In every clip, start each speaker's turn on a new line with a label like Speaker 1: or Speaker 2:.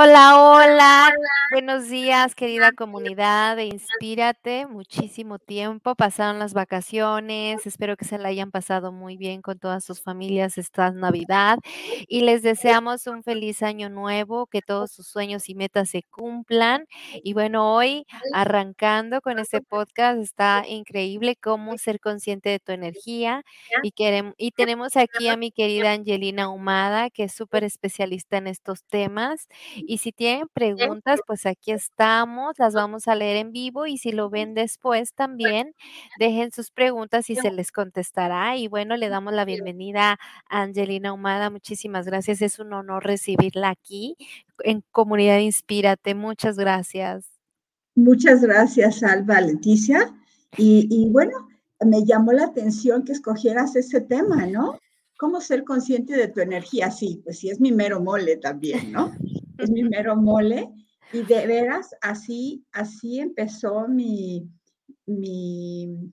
Speaker 1: Hola, hola. Buenos días, querida comunidad de Inspírate. Muchísimo tiempo. Pasaron las vacaciones. Espero que se la hayan pasado muy bien con todas sus familias esta Navidad. Y les deseamos un feliz año nuevo, que todos sus sueños y metas se cumplan. Y bueno, hoy arrancando con este podcast, está increíble cómo ser consciente de tu energía. Y, queremos, y tenemos aquí a mi querida Angelina Humada, que es súper especialista en estos temas. Y si tienen preguntas, pues aquí estamos, las vamos a leer en vivo y si lo ven después también, dejen sus preguntas y se les contestará. Y bueno, le damos la bienvenida a Angelina Humada. Muchísimas gracias. Es un honor recibirla aquí en Comunidad Inspírate. Muchas gracias.
Speaker 2: Muchas gracias, Alba Leticia. Y, y bueno, me llamó la atención que escogieras ese tema, ¿no? ¿Cómo ser consciente de tu energía? Sí, pues sí, es mi mero mole también, ¿no? es mi mero mole. Y de veras, así, así empezó mi, mi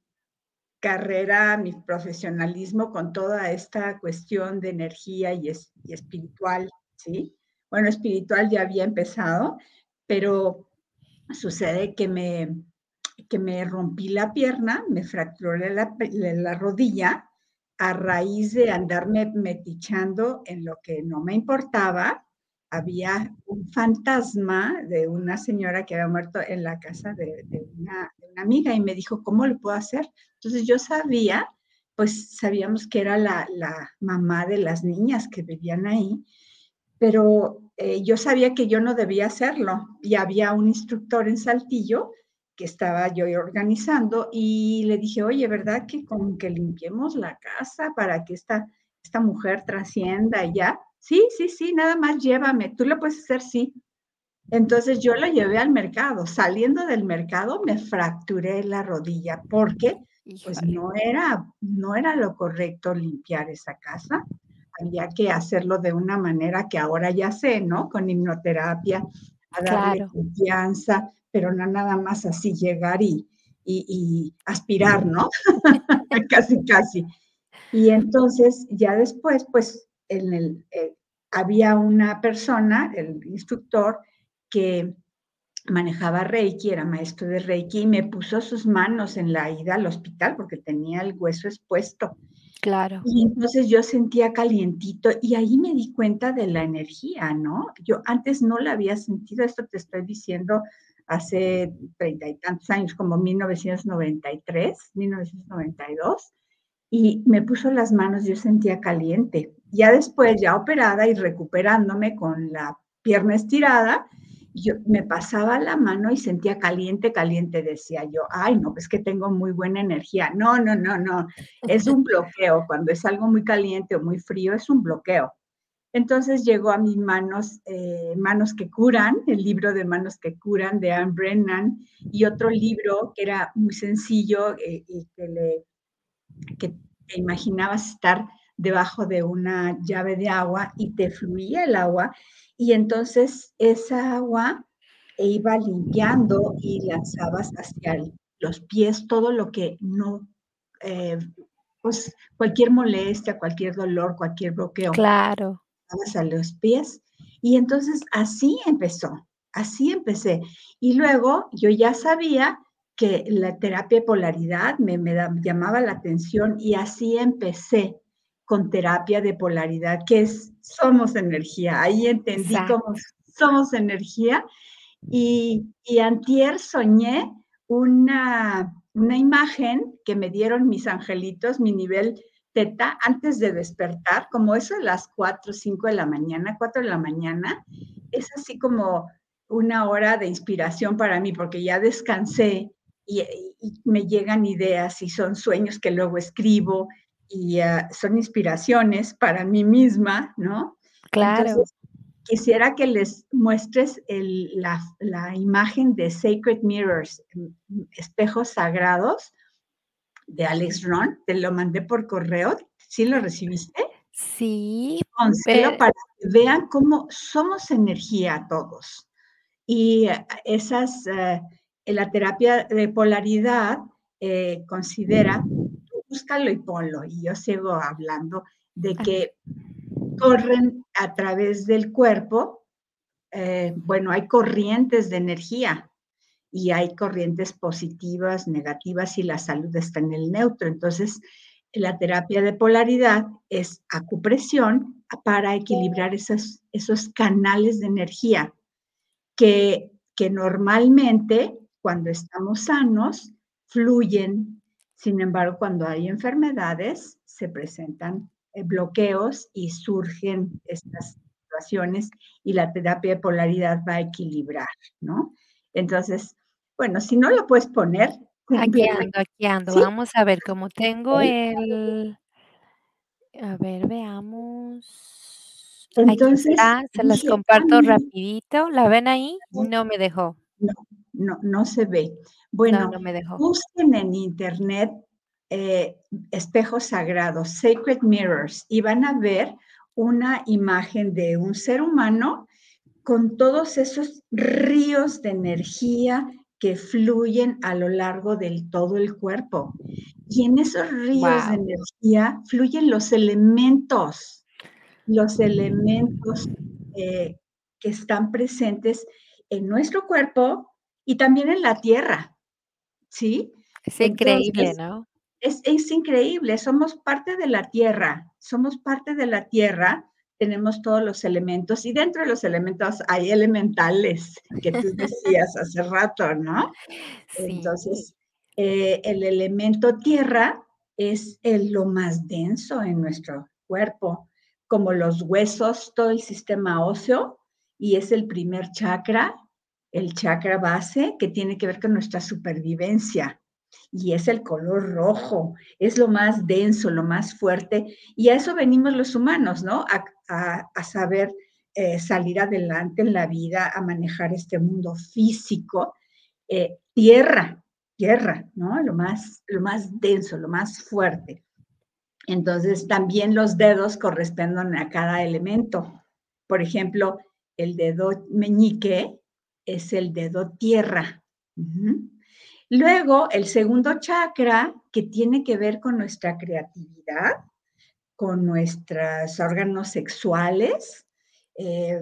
Speaker 2: carrera, mi profesionalismo con toda esta cuestión de energía y, y espiritual, ¿sí? Bueno, espiritual ya había empezado, pero sucede que me, que me rompí la pierna, me fracturé la, la, rodilla a raíz de andarme metichando en lo que no me importaba había un fantasma de una señora que había muerto en la casa de, una, amiga y me dijo, ¿cómo lo puedo hacer? Entonces yo sabía, pues sabíamos que era la, mamá de las niñas que vivían ahí, pero eh, yo sabía que yo no debía hacerlo y había un instructor en Saltillo que estaba yo organizando y le dije, oye, ¿verdad que con que limpiemos la casa para que esta, esta mujer trascienda ya? Sí, sí, sí, nada más llévame. Tú lo puedes hacer, sí. Entonces yo la llevé al mercado. Saliendo del mercado me fracturé la rodilla porque pues no era, no era lo correcto limpiar esa casa. Había que hacerlo de una manera que ahora ya sé, ¿no? Con hipnoterapia, a darle confianza, pero no nada más así llegar y, y aspirar, ¿no? casi, casi. Y entonces ya después, pues en el, eh, había una persona, el instructor, que manejaba Reiki, era maestro de Reiki, y me puso sus manos en la ida al hospital porque tenía el hueso expuesto.
Speaker 1: Claro.
Speaker 2: Y entonces yo sentía calientito y ahí me di cuenta de la energía, ¿no? Yo antes no la había sentido, esto te estoy diciendo hace treinta y tantos años, como 1993, 1992, y me puso las manos, yo sentía caliente. Ya después, ya operada y recuperándome con la pierna estirada, yo me pasaba la mano y sentía caliente, caliente, decía yo, ay, no, es que tengo muy buena energía. No, no, no, no, es un bloqueo. Cuando es algo muy caliente o muy frío, es un bloqueo. Entonces llegó a mis manos, eh, Manos que curan, el libro de Manos que curan de Anne Brennan, y otro libro que era muy sencillo eh, y que le que te imaginabas estar debajo de una llave de agua y te fluía el agua y entonces esa agua iba limpiando y lanzabas hacia los pies todo lo que no, eh, pues cualquier molestia, cualquier dolor, cualquier bloqueo.
Speaker 1: Claro.
Speaker 2: A los pies. Y entonces así empezó, así empecé. Y luego yo ya sabía que la terapia de polaridad me, llamaba la atención y así empecé con terapia de polaridad, que es somos energía. Ahí entendí cómo somos energía. Y, y antier soñé una, una imagen que me dieron mis angelitos, mi nivel teta, antes de despertar, como eso de las 4 o 5 de la mañana, 4 de la mañana. Es así como una hora de inspiración para mí, porque ya descansé y, me llegan ideas y son sueños que luego escribo y ah, son inspiraciones para mí misma, ¿no?
Speaker 1: Claro.
Speaker 2: quisiera que les muestres la, la, imagen de Sacred Mirrors, mm, espejos sagrados, de Alex Ron. Te lo mandé por correo. ¿Sí lo recibiste?
Speaker 1: Sí.
Speaker 2: para que vean cómo somos energía todos. Y ah, esas... Ah, la terapia de polaridad eh, considera, búscalo y ponlo, y yo sigo hablando de que corren a través del cuerpo eh, bueno, hay corrientes de energía y hay corrientes positivas, negativas y la salud está en el neutro. Entonces, la terapia de polaridad es acupresión para equilibrar esos, esos canales de energía que, que normalmente cuando estamos sanos fluyen. Sin embargo, cuando hay enfermedades se presentan eh, bloqueos y surgen estas situaciones y la terapia de polaridad va a equilibrar, ¿no? Entonces, bueno, si no lo puedes poner,
Speaker 1: Aquí ando, aquí ando. Vamos a ver, como tengo el a ver, veamos.
Speaker 2: Entonces,
Speaker 1: se las comparto rapidito. ¿La ven ahí? No me dejó.
Speaker 2: No, no, no se ve. Bueno, no, me dejó. busquen en internet eh, espejos sagrados, sacred mirrors, y van a ver una imagen de un ser humano con todos esos ríos de energía que fluyen a lo largo del todo el cuerpo. Y en esos ríos de energía fluyen los elementos, los elementos eh, que están presentes en nuestro cuerpo y también en la tierra. ¿Sí?
Speaker 1: Es increíble, ¿no?
Speaker 2: Es, es increíble, somos parte de la tierra, somos parte de la tierra tenemos todos los elementos y dentro de los elementos hay elementales que tú decías hace rato, ¿no? Entonces, eh, el elemento tierra es el, lo más denso en nuestro cuerpo, como los huesos, todo el sistema óseo, y es el primer chakra, el chakra base, que tiene que ver con nuestra supervivencia y es el color rojo, es lo más denso, lo más fuerte, y a eso venimos los humanos, ¿no? A, saber eh, salir adelante en la vida, a manejar este mundo físico. Eh, tierra, tierra, ¿no? Lo más, lo más denso, lo más fuerte. Entonces, también los dedos corresponden a cada elemento. Por ejemplo, el dedo meñique es el dedo tierra. Luego, el segundo chakra, que tiene que ver con nuestra creatividad, con nuestros órganos sexuales, eh,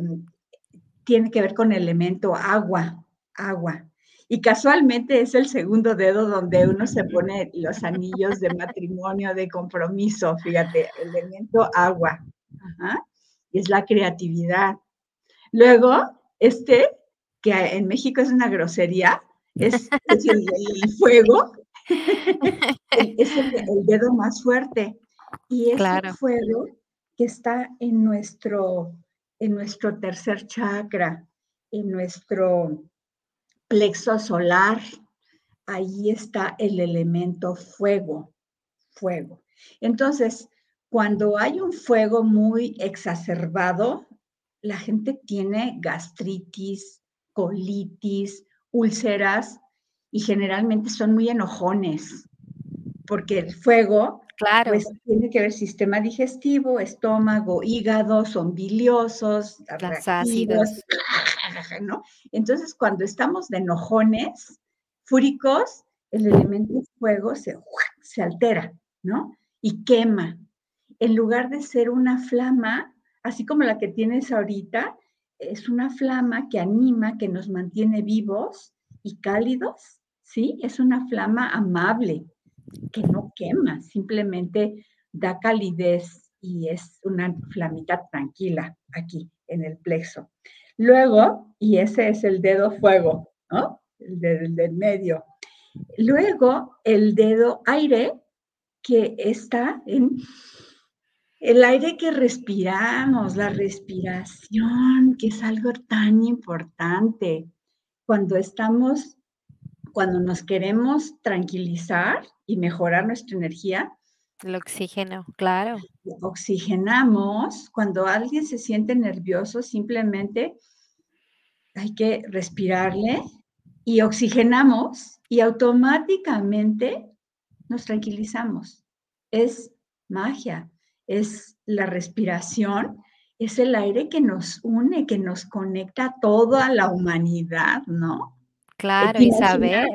Speaker 2: tiene que ver con el elemento agua, agua. Y casualmente es el segundo dedo donde uno se pone los anillos de matrimonio, de compromiso, fíjate, el elemento agua. Es la creatividad. Luego, este, que en México es una grosería, es, el, fuego, es el, dedo más fuerte. Y es el fuego que está en nuestro, en nuestro tercer chakra, en nuestro plexo solar. Ahí está el elemento fuego, fuego. Entonces, cuando hay un fuego muy exacerbado, la gente tiene gastritis, colitis, úlceras y generalmente son muy enojones, porque el fuego claro. pues, tiene que ver sistema digestivo, estómago, hígado, son biliosos, ácidos. ¿no? Entonces, cuando estamos de enojones, fúricos, el elemento fuego se, se altera, ¿no? Y quema. En lugar de ser una flama, así como la que tienes ahorita, es una flama que anima, que nos mantiene vivos y cálidos, ¿sí? Es una flama amable, que no quema, simplemente da calidez y es una flamita tranquila aquí en el plexo. Luego, y ese es el dedo fuego, ¿no? El del medio. Luego, el dedo aire, que está en el aire que respiramos, la respiración, que es algo tan importante. Cuando estamos, cuando nos queremos tranquilizar y mejorar nuestra energía.
Speaker 1: El oxígeno, claro.
Speaker 2: Oxigenamos. Cuando alguien se siente nervioso, simplemente hay que respirarle y oxigenamos y automáticamente nos tranquilizamos. Es magia es la respiración, es el aire que nos une, que nos conecta a toda la humanidad, ¿no?
Speaker 1: Claro, y saber.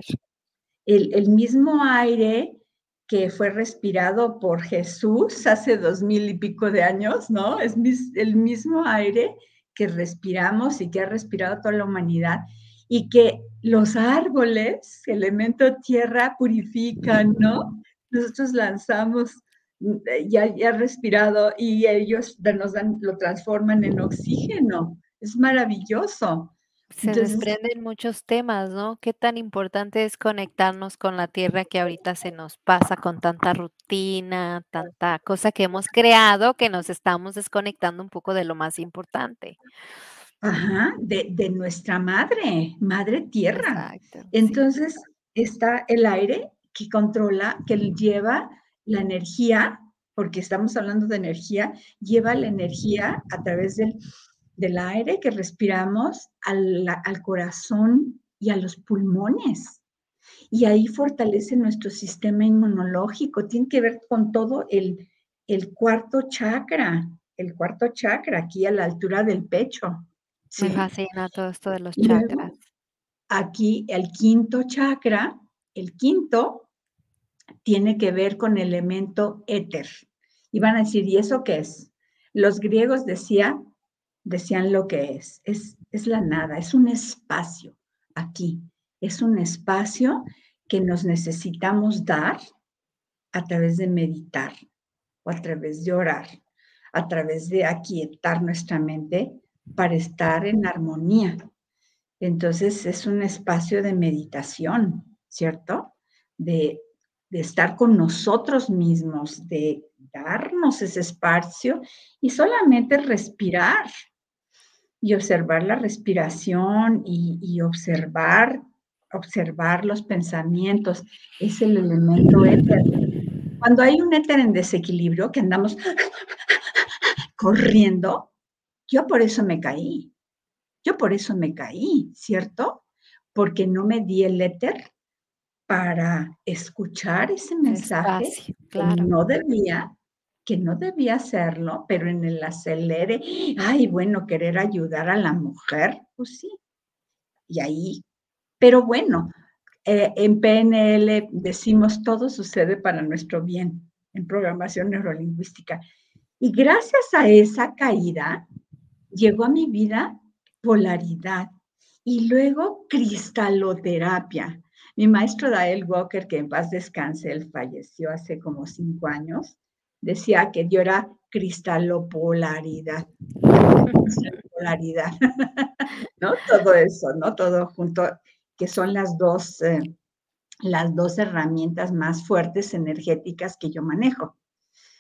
Speaker 2: El, mismo aire que fue respirado por Jesús hace dos mil y pico de años, ¿no? Es el mismo aire que respiramos y que ha respirado toda la humanidad y que los árboles, elemento tierra, purifican, ¿no? Nosotros lanzamos ya, ya respirado y ellos nos dan, lo transforman en oxígeno. Es maravilloso.
Speaker 1: Se desprenden muchos temas, ¿no? Qué tan importante es conectarnos con la tierra que ahorita se nos pasa con tanta rutina, tanta cosa que hemos creado que nos estamos desconectando un poco de lo más importante.
Speaker 2: Ajá, de, nuestra madre, madre tierra. Entonces está el aire que controla, que lleva la energía, porque estamos hablando de energía, lleva la energía a través del del aire que respiramos al, corazón y a los pulmones. Y ahí fortalece nuestro sistema inmunológico. Tiene que ver con todo el, el cuarto chakra, el cuarto chakra, aquí a la altura del pecho.
Speaker 1: ¿sí? Me fascina todo esto de los chakras.
Speaker 2: aquí el quinto chakra, el quinto, tiene que ver con el elemento éter. Y van a decir, ¿y eso qué es? Los griegos decían decían lo que es. es. Es la nada, es un espacio aquí, es un espacio que nos necesitamos dar a través de meditar o a través de orar, a través de aquietar nuestra mente para estar en armonía. Entonces es un espacio de meditación, ¿cierto? De, de estar con nosotros mismos, de darnos ese espacio y solamente respirar, y observar la respiración y, observar, observar los pensamientos. Es el elemento éter. Cuando hay un éter en desequilibrio, que andamos corriendo, yo por eso me caí. Yo por eso me caí, ¿cierto? Porque no me di el éter para escuchar ese mensaje que no debía que no debía hacerlo, pero en el acelere, ay, bueno, querer ayudar a la mujer, pues sí. Y ahí, pero bueno, eh, en PNL decimos todo sucede para nuestro bien, en programación neurolingüística. Y gracias a esa caída, llegó a mi vida polaridad y luego cristaloterapia. Mi maestro Dael Walker, que en paz descanse, él falleció hace como cinco años, decía que yo era cristalopolaridad. Polaridad, ¿no? Todo eso, ¿no? Todo junto, que son las dos, eh, las dos herramientas más fuertes energéticas que yo manejo.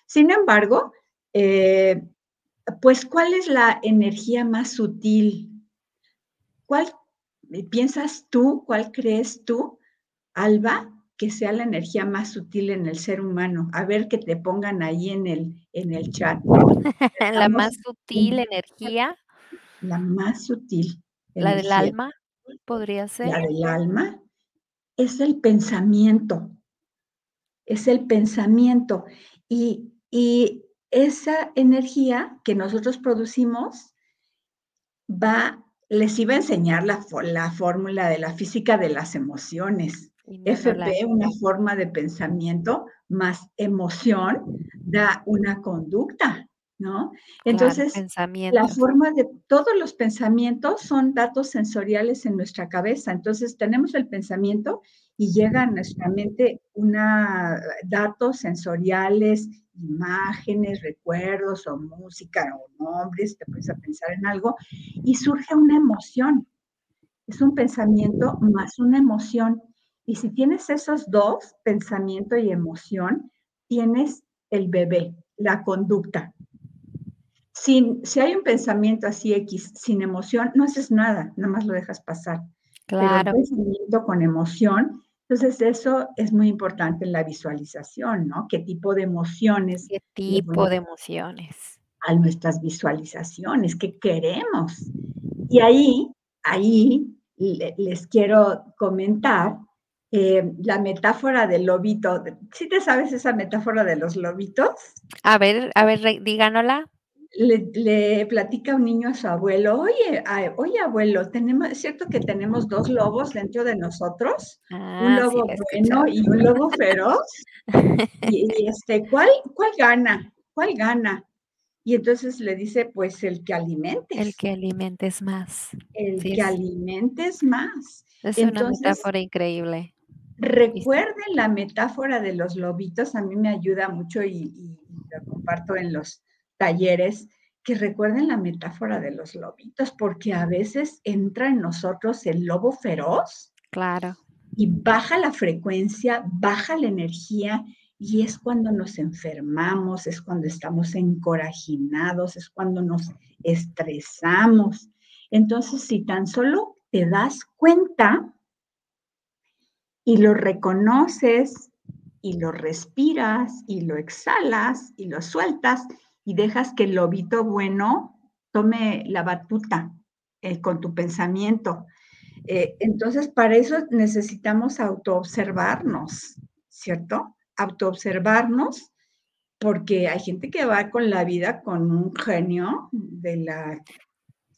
Speaker 2: Sin embargo, eh, pues, ¿cuál es la energía más sutil? ¿Cuál piensas tú, cuál crees tú, Alba, que sea la energía más sutil en el ser humano. A ver que te pongan ahí en el, en el chat.
Speaker 1: la más sutil energía.
Speaker 2: La más sutil.
Speaker 1: La del alma, podría ser.
Speaker 2: La del alma es el pensamiento. Es el pensamiento. Y, esa energía que nosotros producimos va, les iba a enseñar la, la fórmula de la física de las emociones FP, una forma de pensamiento, más emoción, da una conducta, ¿no? Entonces, la forma de todos los pensamientos son datos sensoriales en nuestra cabeza. Entonces, tenemos el pensamiento y llega a nuestra mente una datos sensoriales, imágenes, recuerdos o música o nombres, te puedes a pensar en algo y surge una emoción. Es un pensamiento más una emoción y si tienes esos dos, pensamiento y emoción, tienes el bebé, la conducta. Sin, si hay un pensamiento así X sin emoción, no haces nada, nada más lo dejas pasar. Claro. Pero pensamiento con emoción, entonces eso es muy importante en la visualización, ¿no? ¿Qué tipo de emociones?
Speaker 1: ¿Qué tipo de emociones?
Speaker 2: A nuestras visualizaciones, ¿qué queremos? Y ahí, ahí les quiero comentar eh, la metáfora del lobito. ¿Sí te sabes esa metáfora de los lobitos?
Speaker 1: A ver, a ver, díganosla.
Speaker 2: Le, platica un niño a su abuelo, oye, oye abuelo, tenemos, ¿es cierto que tenemos dos lobos dentro de nosotros? un ah, lobo bueno y un lobo feroz. y, este, ¿cuál, ¿cuál gana? ¿Cuál gana? Y entonces le dice, pues el que alimentes.
Speaker 1: El que alimentes más.
Speaker 2: El que alimentes más.
Speaker 1: Es una metáfora increíble.
Speaker 2: Recuerden la metáfora de los lobitos, a mí me ayuda mucho y, y, lo comparto en los talleres, que recuerden la metáfora de los lobitos, porque a veces entra en nosotros el lobo feroz.
Speaker 1: Claro.
Speaker 2: Y baja la frecuencia, baja la energía y es cuando nos enfermamos, es cuando estamos encorajinados, es cuando nos estresamos. Entonces, si tan solo te das cuenta y lo reconoces y lo respiras y lo exhalas y lo sueltas y dejas que el lobito bueno tome la batuta eh, con tu pensamiento. Eh, entonces, para eso necesitamos autoobservarnos, ¿cierto? autoobservarnos, porque hay gente que va con la vida con un genio de la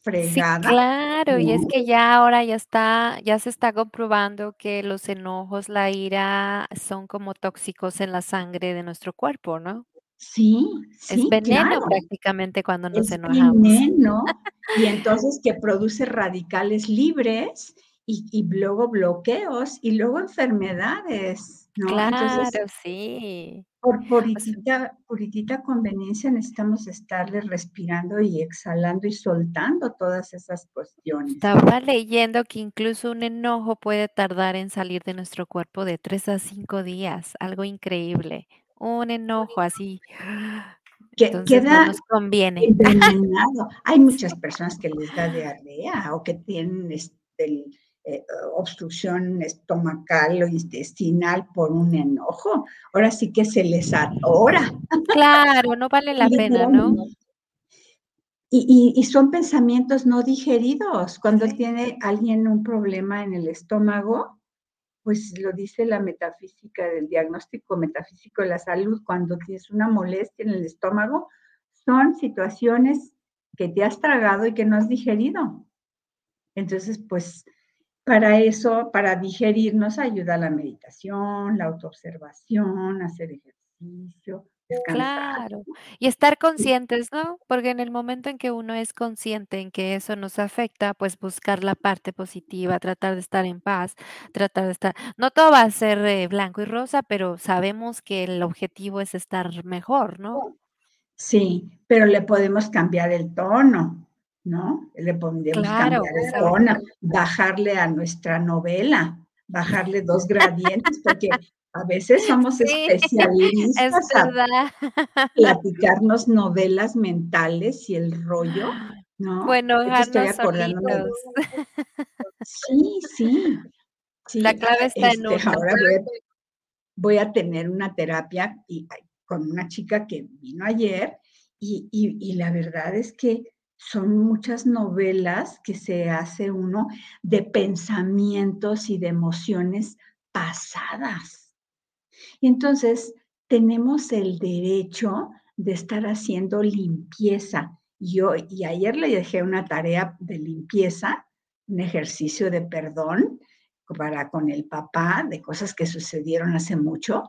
Speaker 2: fregada.
Speaker 1: Sí, claro, y es que ya ahora ya está, ya se está comprobando que los enojos, la ira son como tóxicos en la sangre de nuestro cuerpo, ¿no?
Speaker 2: Sí,
Speaker 1: sí. Es veneno prácticamente cuando nos
Speaker 2: es
Speaker 1: enojamos.
Speaker 2: Veneno, y entonces que produce radicales libres y, luego bloqueos y luego enfermedades, ¿no?
Speaker 1: Claro, sí.
Speaker 2: Por puritita, puritita conveniencia necesitamos estarle respirando y exhalando y soltando todas esas cuestiones.
Speaker 1: Estaba leyendo que incluso un enojo puede tardar en salir de nuestro cuerpo de tres a cinco días, algo increíble. Un enojo así.
Speaker 2: Que, queda nos conviene. Envenenado. Hay muchas personas que les da diarrea o que tienen este, eh, obstrucción estomacal o intestinal por un enojo. Ahora sí que se les atora.
Speaker 1: Claro, no vale la pena, ¿no?
Speaker 2: Y, y, son pensamientos no digeridos. Cuando tiene alguien un problema en el estómago, pues lo dice la metafísica del diagnóstico metafísico de la salud, cuando tienes una molestia en el estómago, son situaciones que te has tragado y que no has digerido. Entonces, pues para eso, para digerir, nos ayuda la meditación, la autoobservación, hacer ejercicio, descansar.
Speaker 1: Claro, y estar conscientes, ¿no? Porque en el momento en que uno es consciente en que eso nos afecta, pues buscar la parte positiva, tratar de estar en paz, tratar de estar, no todo va a ser eh, blanco y rosa, pero sabemos que el objetivo es estar mejor, ¿no?
Speaker 2: Sí, pero le podemos cambiar el tono. ¿No? Le podemos cambiar el tono, bajarle a nuestra novela, bajarle dos gradientes, porque a veces somos especialistas
Speaker 1: es
Speaker 2: platicarnos novelas mentales y el rollo, ¿no?
Speaker 1: Bueno, estoy acordando.
Speaker 2: Sí, sí, sí.
Speaker 1: La clave está en
Speaker 2: este, Ahora voy a, tener una terapia y, con una chica que vino ayer y, y la verdad es que son muchas novelas que se hace uno de pensamientos y de emociones pasadas. Y entonces tenemos el derecho de estar haciendo limpieza. Y ayer le dejé una tarea de limpieza, un ejercicio de perdón para con el papá de cosas que sucedieron hace mucho.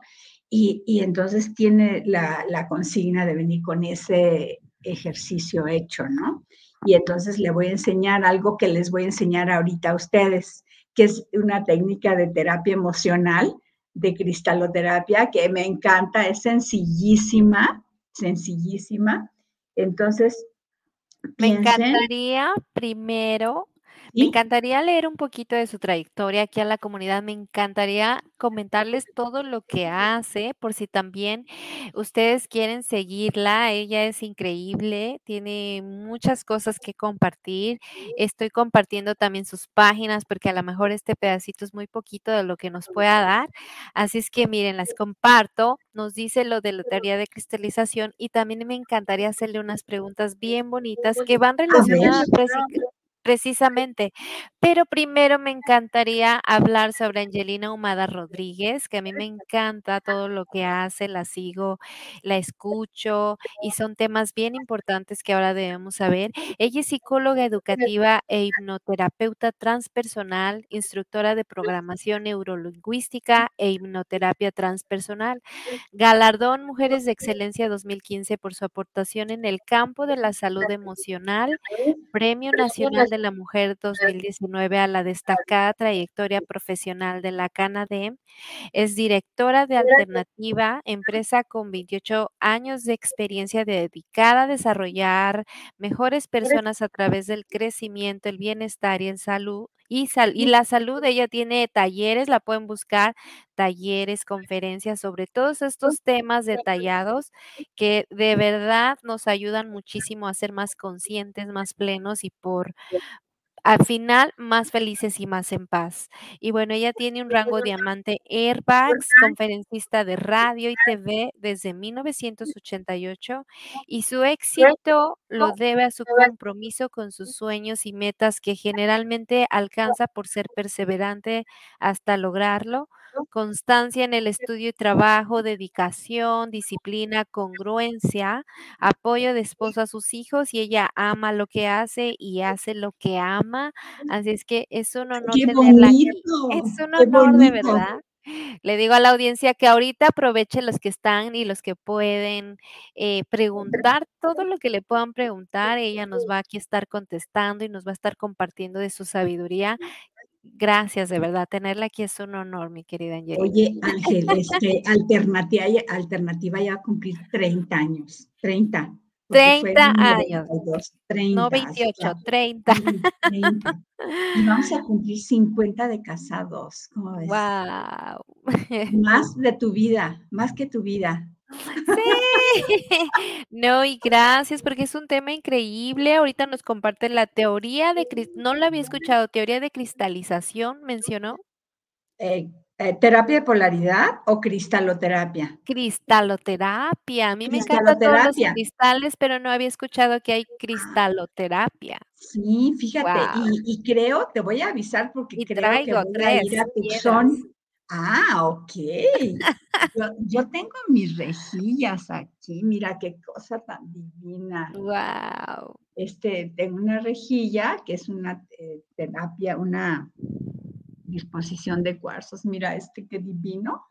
Speaker 2: Y, entonces tiene la, la consigna de venir con ese ejercicio hecho, ¿no? Y entonces le voy a enseñar algo que les voy a enseñar ahorita a ustedes, que es una técnica de terapia emocional, de cristaloterapia, que me encanta, es sencillísima, sencillísima. Entonces,
Speaker 1: me encantaría primero me encantaría leer un poquito de su trayectoria aquí a la comunidad. Me encantaría comentarles todo lo que hace, por si también ustedes quieren seguirla. Ella es increíble, tiene muchas cosas que compartir. Estoy compartiendo también sus páginas porque a lo mejor este pedacito es muy poquito de lo que nos pueda dar. Así es que miren, las comparto. Nos dice lo de la teoría de cristalización y también me encantaría hacerle unas preguntas bien bonitas que van relacionadas Precisamente. Pero primero me encantaría hablar sobre Angelina Humada Rodríguez, que a mí me encanta todo lo que hace, la sigo, la escucho y son temas bien importantes que ahora debemos saber. Ella es psicóloga educativa e hipnoterapeuta transpersonal, instructora de programación neurolingüística e hipnoterapia transpersonal. Galardón Mujeres de Excelencia 2015 por su aportación en el campo de la salud emocional, Premio Nacional de la Mujer 2019 a la destacada trayectoria profesional de la CANADEM. Es directora de Alternativa, empresa con 28 años de experiencia dedicada a desarrollar mejores personas a través del crecimiento, el bienestar y en salud. Y, y la salud, ella tiene talleres, la pueden buscar, talleres, conferencias sobre todos estos temas detallados que de verdad nos ayudan muchísimo a ser más conscientes, más plenos y por, al final más felices y más en paz. Y bueno, ella tiene un rango diamante Airbags, conferencista de radio y TV desde 1988 y su éxito lo debe a su compromiso con sus sueños y metas que generalmente alcanza por ser perseverante hasta lograrlo constancia en el estudio y trabajo, dedicación, disciplina, congruencia, apoyo de esposo a sus hijos y ella ama lo que hace y hace lo que ama. Así es que es un honor tenerla aquí. Es un honor de verdad. Le digo a la audiencia que ahorita aproveche los que están y los que pueden eh, preguntar todo lo que le puedan preguntar. Ella nos va aquí a estar contestando y nos va a estar compartiendo de su sabiduría Gracias, de verdad, tenerla aquí es un honor, mi querida Angelina.
Speaker 2: Oye, Ángel, este, alternativa, alternativa ya va a cumplir 30 años, 30.
Speaker 1: 30 años. 30, no 28, 30.
Speaker 2: 30. Y vamos a cumplir 50 de casados, ¿cómo ves?
Speaker 1: Wow.
Speaker 2: Más de tu vida, más que tu vida.
Speaker 1: Sí, no, y gracias porque es un tema increíble. Ahorita nos comparten la teoría de, no la había escuchado, teoría de cristalización, mencionó.
Speaker 2: Eh, eh, ¿Terapia de polaridad o cristaloterapia?
Speaker 1: Cristaloterapia. A mí me encantan todos los cristales, pero no había escuchado que hay cristaloterapia.
Speaker 2: Sí, fíjate, y, creo, te voy a avisar porque creo que voy a ir a Tucson Ah, ok. Yo, tengo mis rejillas aquí, mira qué cosa tan divina.
Speaker 1: Wow.
Speaker 2: Este, tengo una rejilla que es una eh, terapia, una disposición de cuarzos. Mira este qué divino.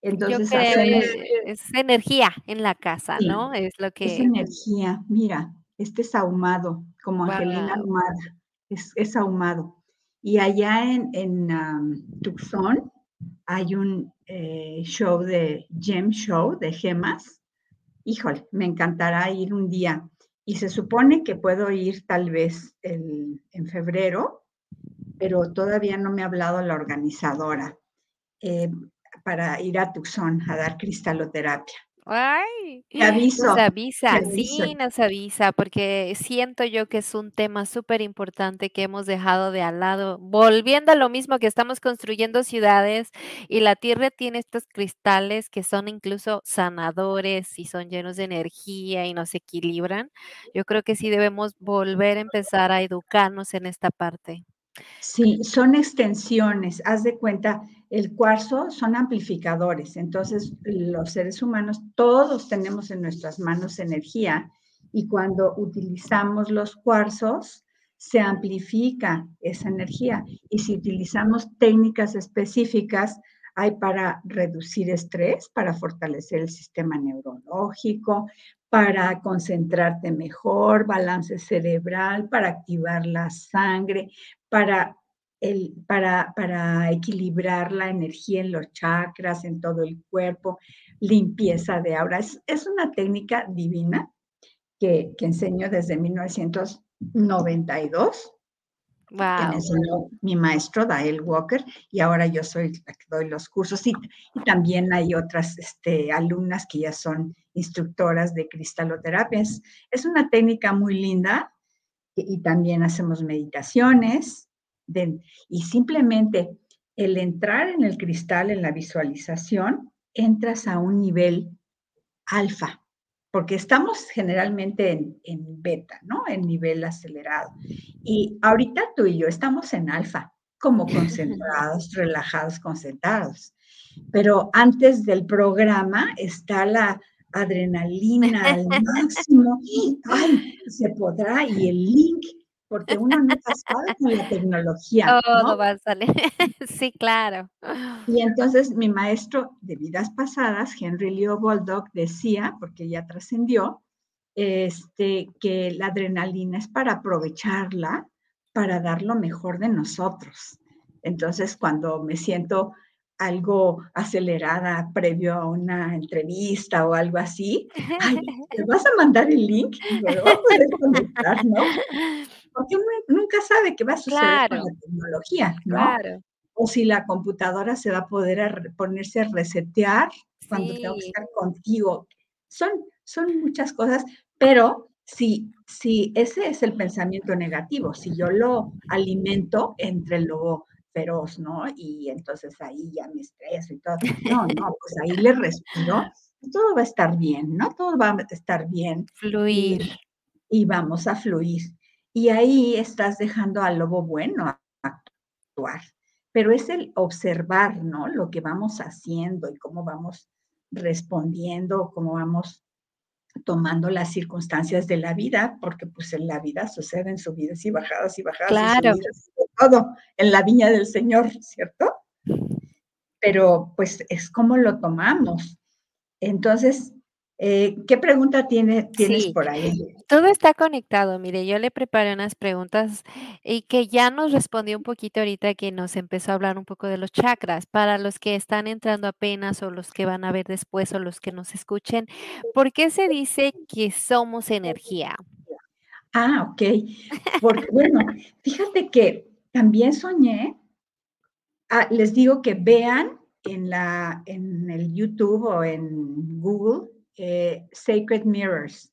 Speaker 1: Entonces, Yo creo es energía en la casa, ¿no? Es lo que.
Speaker 2: Es energía. Mira, este es ahumado, como Angelina ahumada. Es, ahumado. Y allá en, en Tucson, hay un eh, show de gem show de gemas. Híjole, me encantará ir un día. Y se supone que puedo ir tal vez en febrero, pero todavía no me ha hablado la organizadora eh, para ir a Tucson a dar cristaloterapia.
Speaker 1: Ay,
Speaker 2: aviso.
Speaker 1: Nos avisa, sí, nos avisa, porque siento yo que es un tema súper importante que hemos dejado de al lado. Volviendo a lo mismo que estamos construyendo ciudades y la tierra tiene estos cristales que son incluso sanadores y son llenos de energía y nos equilibran. Yo creo que sí debemos volver a empezar a educarnos en esta parte.
Speaker 2: Sí, son extensiones. Haz de cuenta, el cuarzo son amplificadores. Entonces, los seres humanos, todos tenemos en nuestras manos energía y cuando utilizamos los cuarzos, se amplifica esa energía. Y si utilizamos técnicas específicas, hay para reducir estrés, para fortalecer el sistema neurológico, para concentrarte mejor, balance cerebral, para activar la sangre, para, el, para, para equilibrar la energía en los chakras, en todo el cuerpo, limpieza de aura. Es, una técnica divina que, que enseño desde 1992 que me enseñó mi maestro, Dael Walker, y ahora yo soy la que doy los cursos. Y, y también hay otras este, alumnas que ya son instructoras de cristaloterapia. Es, una técnica muy linda y también hacemos meditaciones y simplemente el entrar en el cristal, en la visualización, entras a un nivel alfa. porque estamos generalmente en, en, beta, ¿no? En nivel acelerado. Y ahorita tú y yo estamos en alfa, como concentrados, relajados, concentrados. Pero antes del programa está la adrenalina al máximo. Ay, se podrá. Y el link porque uno nunca sabe con la tecnología.
Speaker 1: Todo va a salir. sí, claro.
Speaker 2: Y entonces mi maestro de vidas pasadas, Henry Leo Boldock, decía, porque ya trascendió, este, que la adrenalina es para aprovecharla, para dar lo mejor de nosotros. Entonces, cuando me siento algo acelerada previo a una entrevista o algo así, ay, ¿te vas a mandar el link? A conectar, ¿no? porque uno nunca sabe qué va a suceder con la tecnología, ¿no? Claro. O si la computadora se va a poder ponerse a resetear cuando tengo que estar contigo. Son, son muchas cosas, pero si, si ese es el pensamiento negativo, si yo lo alimento entre lo feroz, ¿no? Y entonces ahí ya me estreso y todo. No, no, pues ahí le respiro. Todo va a estar bien, ¿no? Todo va a estar bien.
Speaker 1: Fluir.
Speaker 2: y vamos a fluir. Y ahí estás dejando al lobo bueno actuar. Pero es el observar, ¿no? Lo que vamos haciendo y cómo vamos respondiendo, cómo vamos tomando las circunstancias de la vida, porque pues en la vida suceden subidas y bajadas y bajadas.
Speaker 1: Claro.
Speaker 2: todo en la viña del Señor, ¿cierto? Pero pues es como lo tomamos. Entonces, eh, ¿Qué pregunta tiene, tienes por ahí?
Speaker 1: Todo está conectado. Mire, yo le preparé unas preguntas y que ya nos respondió un poquito ahorita que nos empezó a hablar un poco de los chakras. Para los que están entrando apenas o los que van a ver después o los que nos escuchen, ¿por qué se dice que somos energía?
Speaker 2: Ah, ok. Porque, bueno, fíjate que también soñé, ah, les digo que vean en, la, en el YouTube o en Google eh, Sacred Mirrors,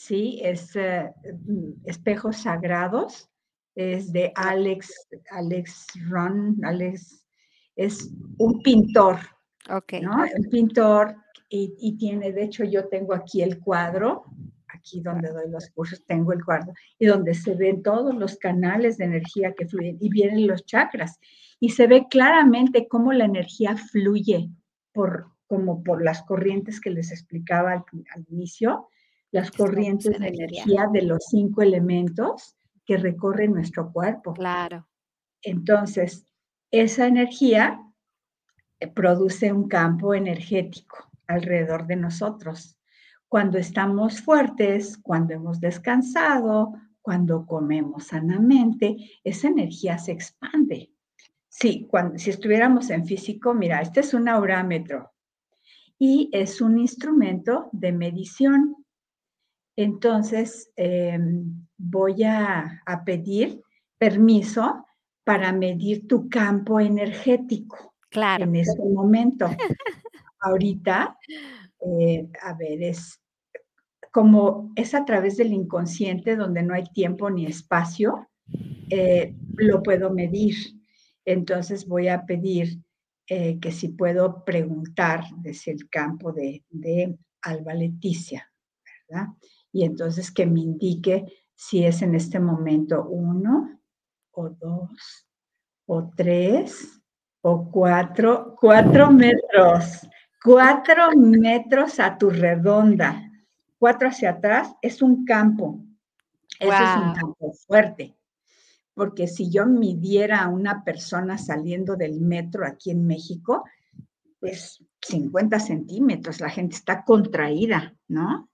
Speaker 2: ¿sí? Es mm, espejos sagrados, es de Alex, Alex Ron, Alex, es un pintor,
Speaker 1: okay.
Speaker 2: ¿no? Un pintor y, y, tiene, de hecho yo tengo aquí el cuadro, aquí donde doy los cursos tengo el cuadro, y donde se ven todos los canales de energía que fluyen y vienen los chakras, y se ve claramente cómo la energía fluye por, como por las corrientes que les explicaba al, inicio, las corrientes de energía de los cinco elementos que recorren nuestro cuerpo.
Speaker 1: Claro.
Speaker 2: Entonces, esa energía eh, produce un campo energético alrededor de nosotros. Cuando estamos fuertes, cuando hemos descansado, cuando comemos sanamente, esa energía se expande. Sí, cuando, si estuviéramos en físico, mira, este es un aurámetro y es un instrumento de medición. Entonces, em, voy a, pedir permiso para medir tu campo energético
Speaker 1: claro.
Speaker 2: en este momento. Ahorita, eh, a ver, es como es a través del inconsciente donde no hay tiempo ni espacio, eh, lo puedo medir. Entonces voy a pedir eh, que si puedo preguntar desde el campo de, de Alba Leticia, ¿verdad? Y entonces que me indique si es en este momento uno o dos o tres o cuatro, cuatro metros, cuatro metros a tu redonda, cuatro hacia atrás, es un campo. Eso es un campo fuerte porque si yo midiera a una persona saliendo del metro aquí en México, pues 50 centímetros, la gente está contraída, ¿no?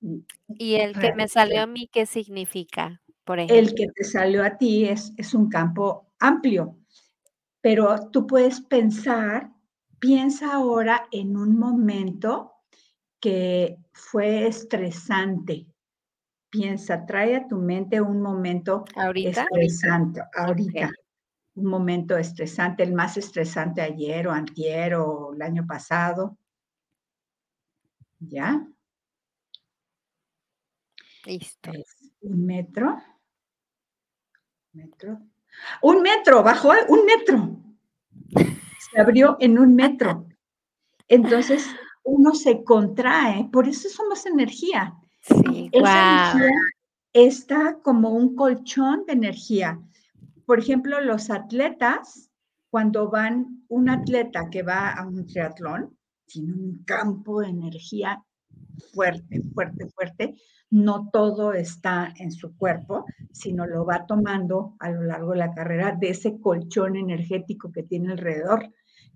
Speaker 1: ¿Y el que me salió a mí qué significa,
Speaker 2: por ejemplo? El que te salió a ti es, es un campo amplio, pero tú puedes pensar, piensa ahora en un momento que fue estresante, piensa, trae a tu mente un momento estresante, ahorita, un momento estresante, el más estresante ayer o antier o el año pasado. ¿Ya?
Speaker 1: Listo.
Speaker 2: un metro. Metro. Un metro, bajó un metro. Se abrió en un metro. Entonces, uno se contrae, por eso somos energía
Speaker 1: Sí,
Speaker 2: Esa energía está como un colchón de energía. Por ejemplo, los atletas, cuando van un atleta que va a un triatlón, tiene un campo de energía fuerte, fuerte, fuerte. No todo está en su cuerpo, sino lo va tomando a lo largo de la carrera de ese colchón energético que tiene alrededor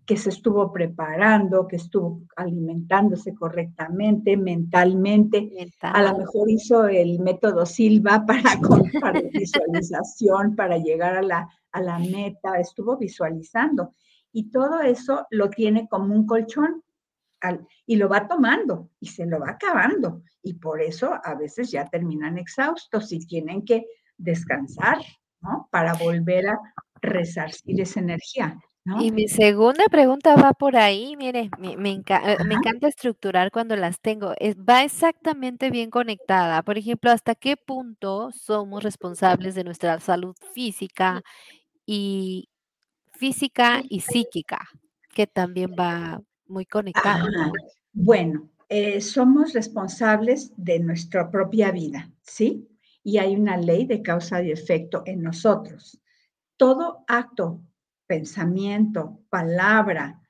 Speaker 2: que se estuvo preparando, que estuvo alimentándose correctamente, mentalmente. A lo mejor hizo el método Silva para, con, para visualización, para llegar a la, a la meta, estuvo visualizando. Y todo eso lo tiene como un colchón al, y lo va tomando y se lo va acabando. Y por eso a veces ya terminan exhaustos y tienen que descansar, ¿no? Para volver a resarcir esa energía. ¿No?
Speaker 1: Y mi segunda pregunta va por ahí, mire, me, me, enca me
Speaker 2: Ajá.
Speaker 1: encanta estructurar cuando las tengo. Es, va exactamente bien conectada. Por ejemplo, ¿hasta qué punto somos responsables de nuestra salud física y física y psíquica? Que también va muy conectado.
Speaker 2: Ajá. Bueno, eh, somos responsables de nuestra propia vida, ¿sí? Y hay una ley de causa y efecto en nosotros. Todo acto, pensamiento, palabra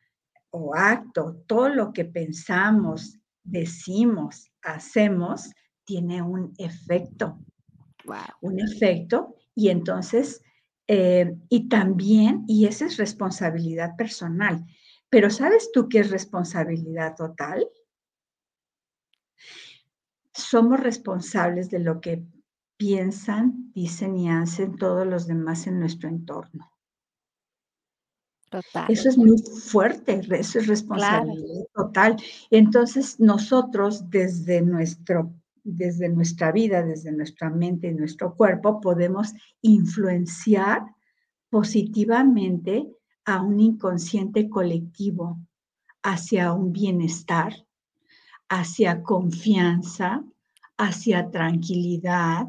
Speaker 2: o acto, todo lo que pensamos, decimos, hacemos, tiene un efecto.
Speaker 1: Wow.
Speaker 2: Un efecto y entonces, eh, y también, y esa es responsabilidad personal. Pero ¿sabes tú qué es responsabilidad total? Somos responsables de lo que piensan, dicen y hacen todos los demás en nuestro entorno.
Speaker 1: Total.
Speaker 2: Eso es muy fuerte, eso es
Speaker 1: Claro.
Speaker 2: responsabilidad total. Entonces, nosotros desde nuestro desde nuestra vida, desde nuestra mente y nuestro cuerpo, podemos influenciar positivamente a un inconsciente colectivo hacia un bienestar, hacia confianza, hacia tranquilidad,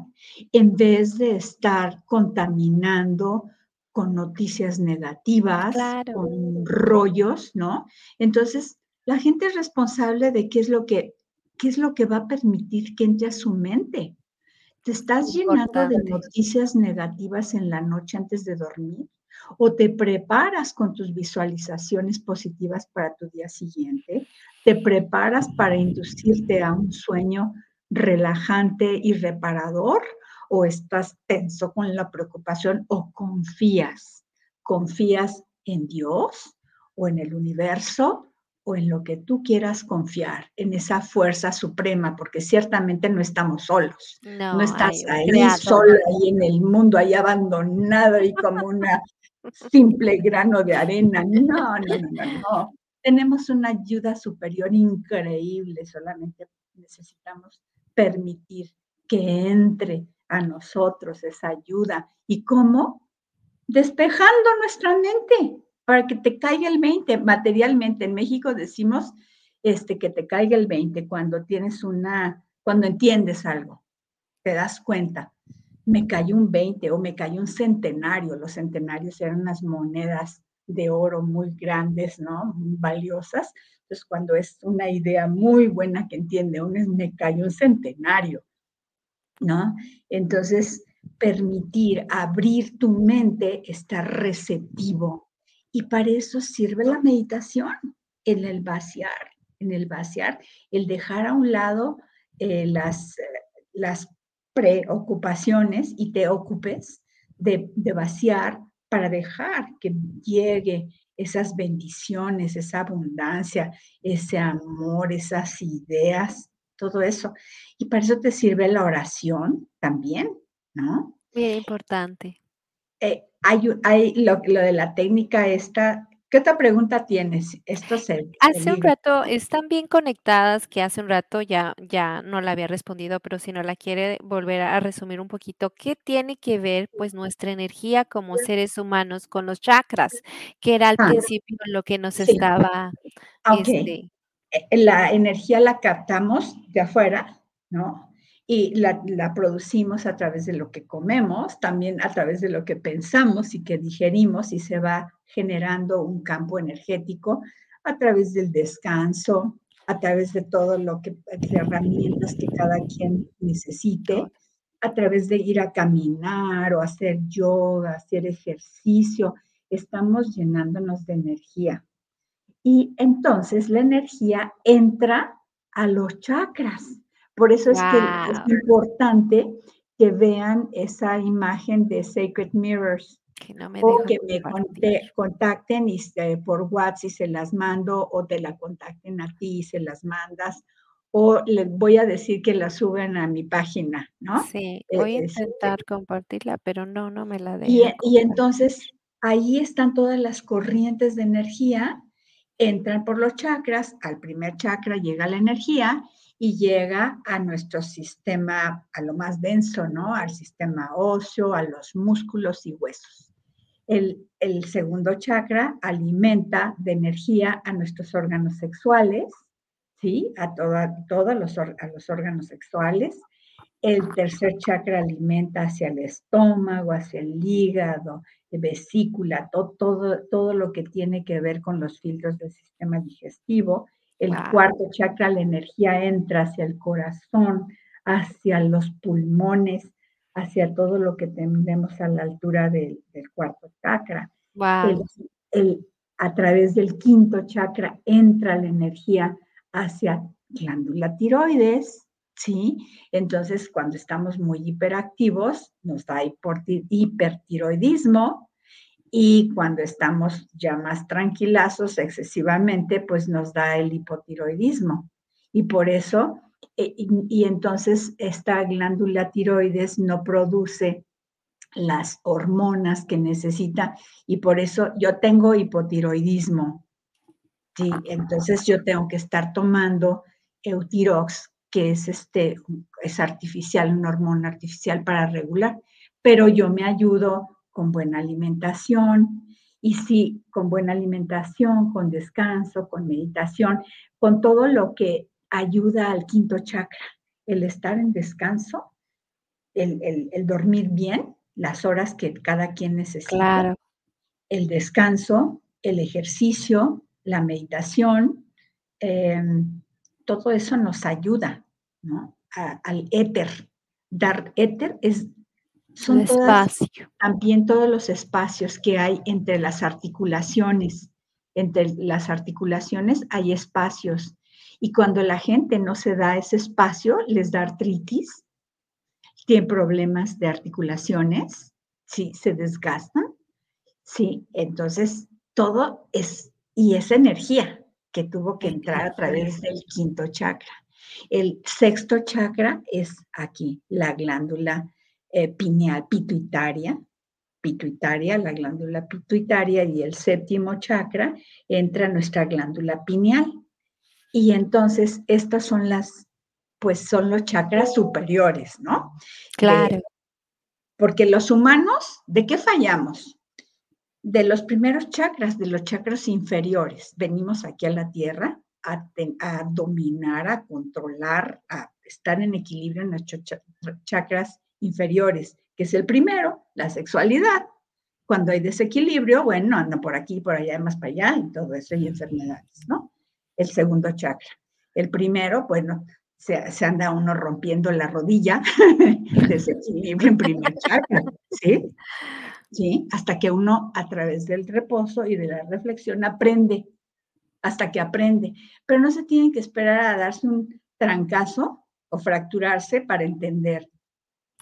Speaker 2: en vez de estar contaminando con noticias negativas,
Speaker 1: Claro.
Speaker 2: con rollos, ¿no? Entonces, la gente es responsable de qué es lo que qué es lo que va a permitir que entre a su mente. ¿Te estás llenando de noticias negativas en la noche antes de dormir? ¿O te preparas con tus visualizaciones positivas para tu día siguiente? ¿Te preparas para inducirte a un sueño relajante y reparador? ¿O estás tenso con la preocupación o confías? ¿Confías en Dios o en el universo o en lo que tú quieras confiar, en esa fuerza suprema? Porque ciertamente no estamos solos. No
Speaker 1: No,
Speaker 2: estás ahí solo, ahí en el mundo, ahí abandonado y como una simple grano de arena. No, no, no, no, no. Tenemos una ayuda superior increíble, solamente necesitamos permitir que entre a nosotros esa ayuda. ¿Y cómo? Despejando nuestra mente para que te caiga el 20. Materialmente, en México decimos este, que te caiga el 20 cuando tienes una, cuando entiendes algo, te das cuenta. Me cayó un 20 o me cayó un centenario. Los centenarios eran unas monedas de oro muy grandes, ¿no? Valiosas. Entonces, cuando es una idea muy buena que entiende uno, es me cayó un centenario, ¿no? Entonces, permitir abrir tu mente, estar receptivo. Y para eso sirve la meditación, en el vaciar, en el vaciar, el dejar a un lado eh, las, las preocupaciones y te ocupes de, de vaciar para dejar que llegue esas bendiciones, esa abundancia, ese amor, esas ideas, todo eso. Y para eso te sirve la oración también, ¿no?
Speaker 1: Bien importante.
Speaker 2: Eh, hay, hay lo, lo, de la técnica esta. ¿Qué otra pregunta tienes? Esto se.
Speaker 1: Hace un rato, están bien conectadas, que hace un rato ya, ya no la había respondido, pero si no la quiere volver a resumir un poquito, ¿qué tiene que ver pues nuestra energía como seres humanos con los chakras? Que era al
Speaker 2: ah,
Speaker 1: principio lo que nos
Speaker 2: sí.
Speaker 1: estaba.
Speaker 2: Okay.
Speaker 1: Este,
Speaker 2: la energía la captamos de afuera, ¿no? y la, producimos a través de lo que comemos, también a través de lo que pensamos y que digerimos y se va generando un campo energético a través del descanso, a través de todo lo que, herramientas que cada quien necesite, a través de ir a caminar o hacer yoga, hacer ejercicio, estamos llenándonos de energía. Y entonces la energía entra a los chakras. Por eso es que es importante que vean esa imagen de Sacred Mirrors. o que me contacten y, por WhatsApp y se las mando, o te la contacten a ti y se las mandas, o les voy a decir que la suben a mi página, ¿no?
Speaker 1: Sí, e, voy a este intentar compartirla, pero no, no me la
Speaker 2: dejan. Y, y entonces ahí están todas las corrientes de energía, entran por los chakras, al primer chakra llega la energía y llega a nuestro sistema, a lo más denso, ¿no? Al sistema óseo, a los músculos y huesos. El, segundo chakra alimenta de energía a nuestros órganos sexuales, ¿sí? A, todos los, los órganos sexuales. El tercer chakra alimenta hacia el estómago, hacia el hígado, vesícula, todo, todo, todo lo que tiene que ver con los filtros del sistema digestivo. El cuarto chakra, la energía entra hacia el corazón, hacia los pulmones, hacia todo lo que tenemos a la altura del, cuarto chakra. a través del quinto chakra entra la energía hacia glándula tiroides, ¿sí? Entonces, cuando estamos muy hiperactivos, nos da hipertiroidismo, y cuando estamos ya más tranquilazos excesivamente, pues nos da el hipotiroidismo. Y por eso, eh, y, entonces esta glándula tiroides no produce las hormonas que necesita y por eso yo tengo hipotiroidismo. Sí, entonces yo tengo que estar tomando Eutirox, que es este es artificial, una hormona artificial para regular, pero yo me ayudo con buena alimentación. Y sí, con buena alimentación, con descanso, con meditación, con todo lo que ayuda al quinto chakra, el estar en descanso, el, dormir bien, las horas que cada quien necesita, el descanso, el ejercicio, la meditación, em, todo eso nos ayuda ¿no? al éter. Dar éter es son también todos los espacios que hay entre las articulaciones. Entre las articulaciones hay espacios. Y cuando la gente no se da ese espacio, les da artritis, tienen problemas de articulaciones, sí, se desgastan. Sí, entonces todo es, y esa energía que tuvo que entrar a través del quinto chakra. El sexto chakra es aquí, la glándula eh, pineal pituitaria, pituitaria, la glándula pituitaria y el séptimo chakra entra nuestra glándula pineal. Y entonces estas son las, pues son los chakras superiores, ¿no?
Speaker 1: Claro.
Speaker 2: porque los humanos, ¿de qué fallamos? De los primeros chakras, de los chakras inferiores. Venimos aquí a la Tierra a, a dominar, a controlar, a estar en equilibrio en nuestros chakras inferiores, que es el primero, la sexualidad. Cuando hay desequilibrio, bueno, anda por aquí, por allá, más para allá, y todo eso, y enfermedades, ¿no? El segundo chakra. El primero, bueno, se, se anda uno rompiendo la rodilla, desequilibrio en primer chakra, ¿sí? ¿Sí? Hasta que uno, a través del reposo y de la reflexión, aprende, hasta que aprende. Pero no se tiene que esperar a darse un trancazo o fracturarse para entender.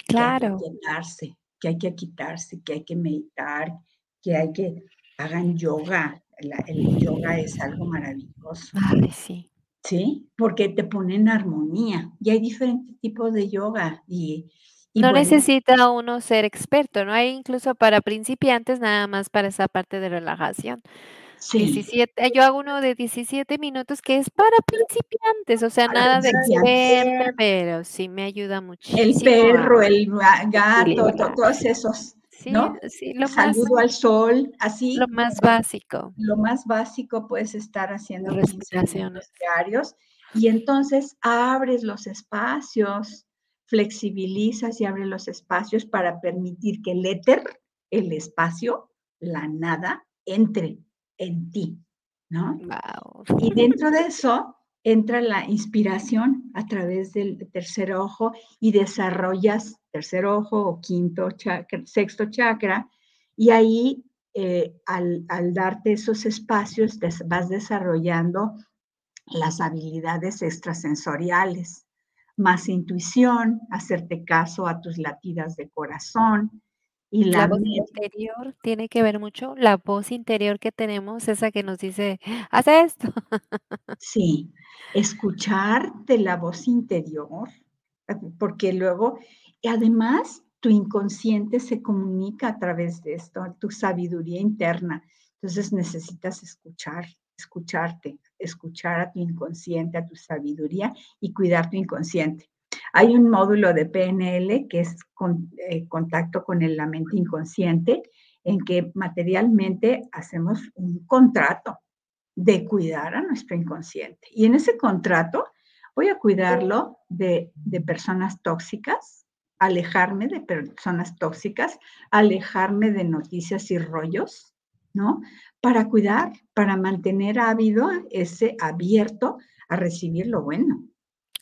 Speaker 1: Claro.
Speaker 2: Que hay que quitarse, que hay que quitarse, que hay que meditar, que hay que hagan yoga. el yoga es algo maravilloso.
Speaker 1: Ay, sí.
Speaker 2: Sí, porque te pone en armonía y hay diferentes tipos de yoga y,
Speaker 1: no necesita uno ser experto, ¿no? Hay incluso para principiantes nada más para esa parte de relajación. 17, eh, yo hago uno de 17 minutos que es para principiantes, o sea, nada de experto, pero sí me ayuda muchísimo.
Speaker 2: El perro, el gato, todos esos. ¿no? Sí, lo Saludo al sol, así.
Speaker 1: Lo más básico.
Speaker 2: Lo más básico puedes estar haciendo respiraciones diarios y entonces abres los espacios, flexibilizas y abres los espacios para permitir que el éter, el espacio, la nada, entre en ti, ¿no? Y dentro de eso, entra la inspiración a través del tercer ojo y desarrollas tercer ojo o quinto chakra, sexto chakra, y ahí eh, al, al, darte esos espacios vas desarrollando las habilidades extrasensoriales, más intuición, hacerte caso a tus latidas de corazón, y
Speaker 1: la, la voz interior tiene que ver mucho, la voz interior que tenemos, esa que nos dice, haz esto.
Speaker 2: Sí, escucharte la voz interior, eh, porque luego, y además, tu inconsciente se comunica a través de esto, tu sabiduría interna. Entonces necesitas escuchar, escucharte, escuchar a tu inconsciente, a tu sabiduría y cuidar tu inconsciente. Hay un módulo de PNL que es eh, contacto con la mente inconsciente, en que materialmente hacemos un contrato de cuidar a nuestro inconsciente. Y en ese contrato voy a cuidarlo de personas tóxicas, alejarme de personas tóxicas, alejarme de noticias y rollos, ¿no? Para cuidar, para mantener ávido ese abierto a recibir lo bueno.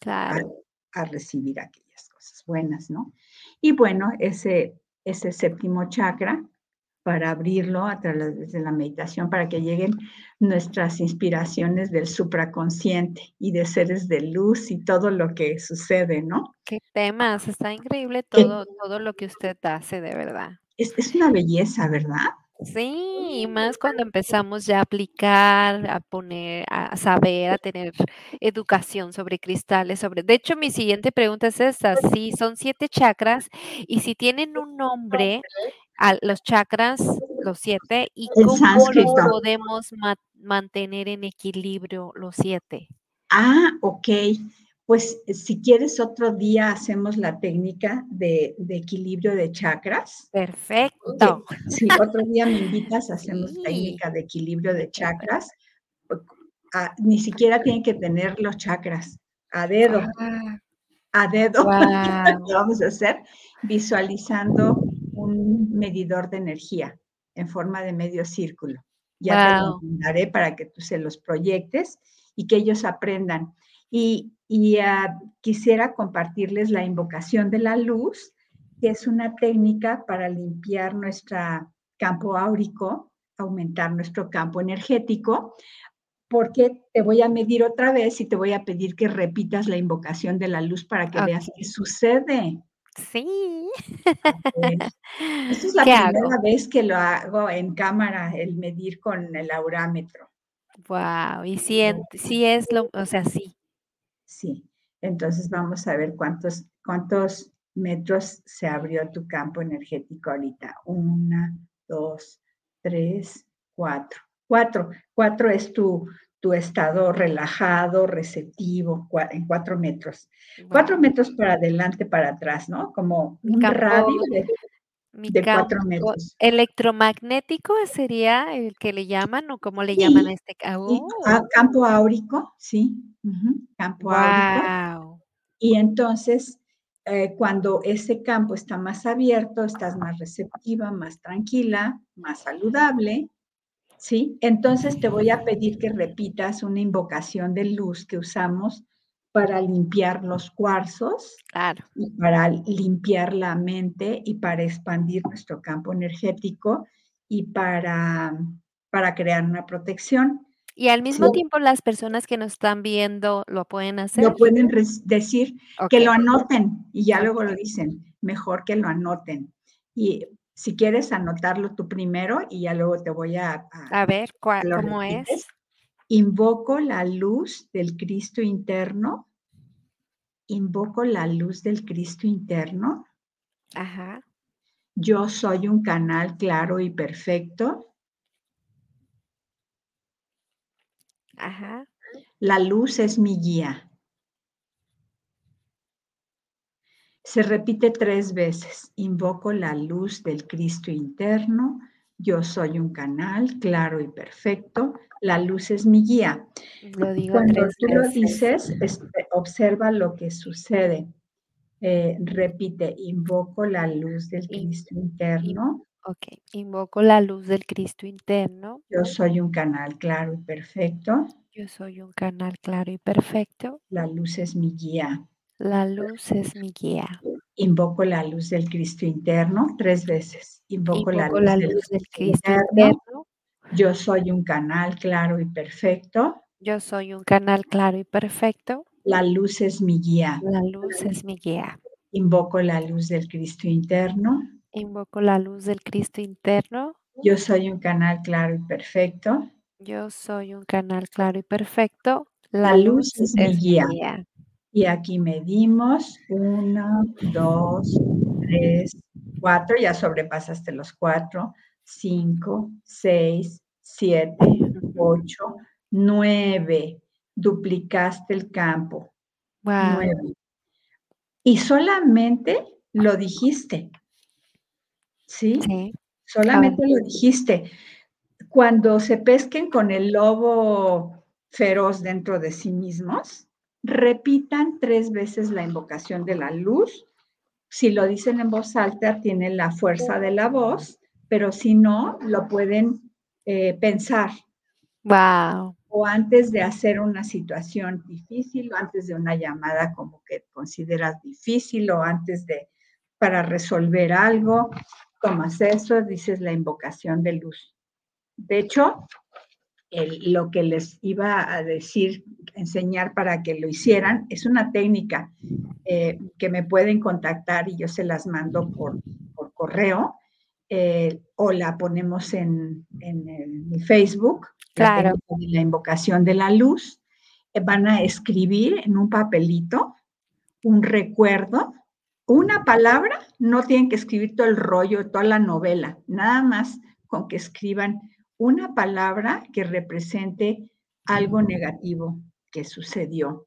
Speaker 1: Claro
Speaker 2: a recibir aquellas cosas buenas, ¿no? Y bueno, ese, ese séptimo chakra, para abrirlo a través de la meditación, para que lleguen nuestras inspiraciones del supraconsciente y de seres de luz y todo lo que sucede, ¿no?
Speaker 1: Qué temas, está increíble todo, todo lo que usted hace, de verdad.
Speaker 2: Es, es una belleza, ¿verdad?
Speaker 1: Sí, y más cuando empezamos ya a aplicar, a poner, a saber, a tener educación sobre cristales, sobre de hecho, mi siguiente pregunta es esta, si son siete chakras y si tienen un nombre a los chakras, los siete, ¿y cómo los podemos ma mantener en equilibrio los siete?
Speaker 2: Ah, okey. Pues, si quieres otro día hacemos la técnica de de equilibrio de chakras.
Speaker 1: Perfecto.
Speaker 2: Sí, otro día me invitas, hacemos
Speaker 1: Sí.
Speaker 2: técnica de equilibrio de chakras. Ah, ni siquiera tienen que tener los chakras, a dedo,
Speaker 1: Ah.
Speaker 2: a dedo. Lo vamos a hacer visualizando un medidor de energía en forma de medio círculo. Ya te lo mandaré para que tú se los proyectes y que ellos aprendan. Y y, ah, quisiera compartirles la invocación de la luz, que es una técnica para limpiar nuestra campo áurico, aumentar nuestro campo energético, porque te voy a medir otra vez y te voy a pedir que repitas la invocación de la luz para que veas qué sucede.
Speaker 1: Sí.
Speaker 2: Esta es la
Speaker 1: ¿Qué
Speaker 2: primera
Speaker 1: hago?
Speaker 2: vez que lo hago en cámara, el medir con el aurámetro.
Speaker 1: Guau, y sient sí es lo o sea, sí.
Speaker 2: Sí. Entonces, vamos a ver cuántos cuántos metros se abrió tu campo energético ahorita. 1, 2, 3, 4. 4. 4 es tu tu estado relajado, receptivo, en 4 metros. 4
Speaker 1: Guau.
Speaker 2: metros para adelante, para atrás, ¿no? Como
Speaker 1: Mi
Speaker 2: un radio
Speaker 1: campo
Speaker 2: de
Speaker 1: mi
Speaker 2: de 4
Speaker 1: campo
Speaker 2: metros.
Speaker 1: electromagnético, ¿sería el que le llaman o cómo le llaman a este ca?
Speaker 2: sí, ah,
Speaker 1: ¡Oh!
Speaker 2: campo áurico, sí, campo áurico.
Speaker 1: Guau.
Speaker 2: Y entonces, eh, cuando ese campo está más abierto, estás más receptiva, más tranquila, más saludable, ¿sí? Entonces, te voy a pedir que repitas una invocación de luz que usamos para limpiar los cuarzos
Speaker 1: Claro.
Speaker 2: y para limpiar la mente y para expandir nuestro campo energético y para para crear una protección.
Speaker 1: Y al mismo
Speaker 2: Sí.
Speaker 1: tiempo, las personas que nos están viendo, ¿lo pueden hacer?
Speaker 2: Lo pueden decir, que lo anoten y ya luego lo dicen, mejor que lo anoten. Y si quieres anotarlo tú primero y ya luego te voy a a
Speaker 1: A ver, ¿cuál cómo es?
Speaker 2: Invoco la luz del Cristo interno invoco la luz del Cristo interno.
Speaker 1: Ajá.
Speaker 2: Yo soy un canal claro y perfecto.
Speaker 1: Ajá.
Speaker 2: La luz es mi guía. Se repite 3 veces. Invoco la luz del Cristo interno. Yo soy un canal claro y perfecto. La luz es mi guía.
Speaker 1: Lo digo
Speaker 2: Cuando
Speaker 1: 3
Speaker 2: tú lo dices, este, observa lo que sucede. Eh, repite, invoco la luz del Cristo interno.
Speaker 1: Okey, invoco la luz del Cristo interno.
Speaker 2: Yo soy un canal claro y perfecto.
Speaker 1: Yo soy un canal claro y perfecto.
Speaker 2: La luz es mi guía.
Speaker 1: La luz es mi guía.
Speaker 2: Invoco la luz del Cristo interno tres veces. Invoco, la
Speaker 1: Invoco
Speaker 2: luz,
Speaker 1: la
Speaker 2: del,
Speaker 1: luz del
Speaker 2: Cristo
Speaker 1: Cristo
Speaker 2: interno.
Speaker 1: interno.
Speaker 2: Yo soy un canal claro y perfecto.
Speaker 1: Yo soy un canal claro y perfecto.
Speaker 2: La luz es mi guía.
Speaker 1: La luz es mi guía.
Speaker 2: Invoco la luz del Cristo interno.
Speaker 1: Invoco la luz del Cristo interno.
Speaker 2: Yo soy un canal claro y perfecto.
Speaker 1: Yo soy un canal claro y perfecto.
Speaker 2: La luz es mi guía.
Speaker 1: guía.
Speaker 2: Y aquí medimos. Uno, dos, tres, cuatro. Ya sobrepasaste los cuatro. Cinco, seis, siete, ocho, nueve. Duplicaste el campo. Nueve. Y solamente lo dijiste. ¿Sí?
Speaker 1: Sí,
Speaker 2: Solamente lo dijiste. Cuando se pesquen con el lobo feroz dentro de sí mismos, repitan tres veces la invocación de la luz. Si lo dicen en voz alta, tiene la fuerza de la voz, pero si no, lo pueden eh, pensar
Speaker 1: Wow.
Speaker 2: o antes de hacer una situación difícil o antes de una llamada como que consideras difícil o antes de para resolver algo, tomas eso, dices la invocación de luz. De hecho, el- lo que les iba a decir, enseñar para que lo hicieran, es una técnica eh, que me pueden contactar y yo se las mando por, por correo eh, o la ponemos en, en mi Facebook, la
Speaker 1: Claro.
Speaker 2: de la invocación de la luz. Eh, van a escribir en un papelito un recuerdo, una palabra, no tienen que escribir todo el rollo, toda la novela, nada más con que escriban una palabra que represente algo negativo que sucedió.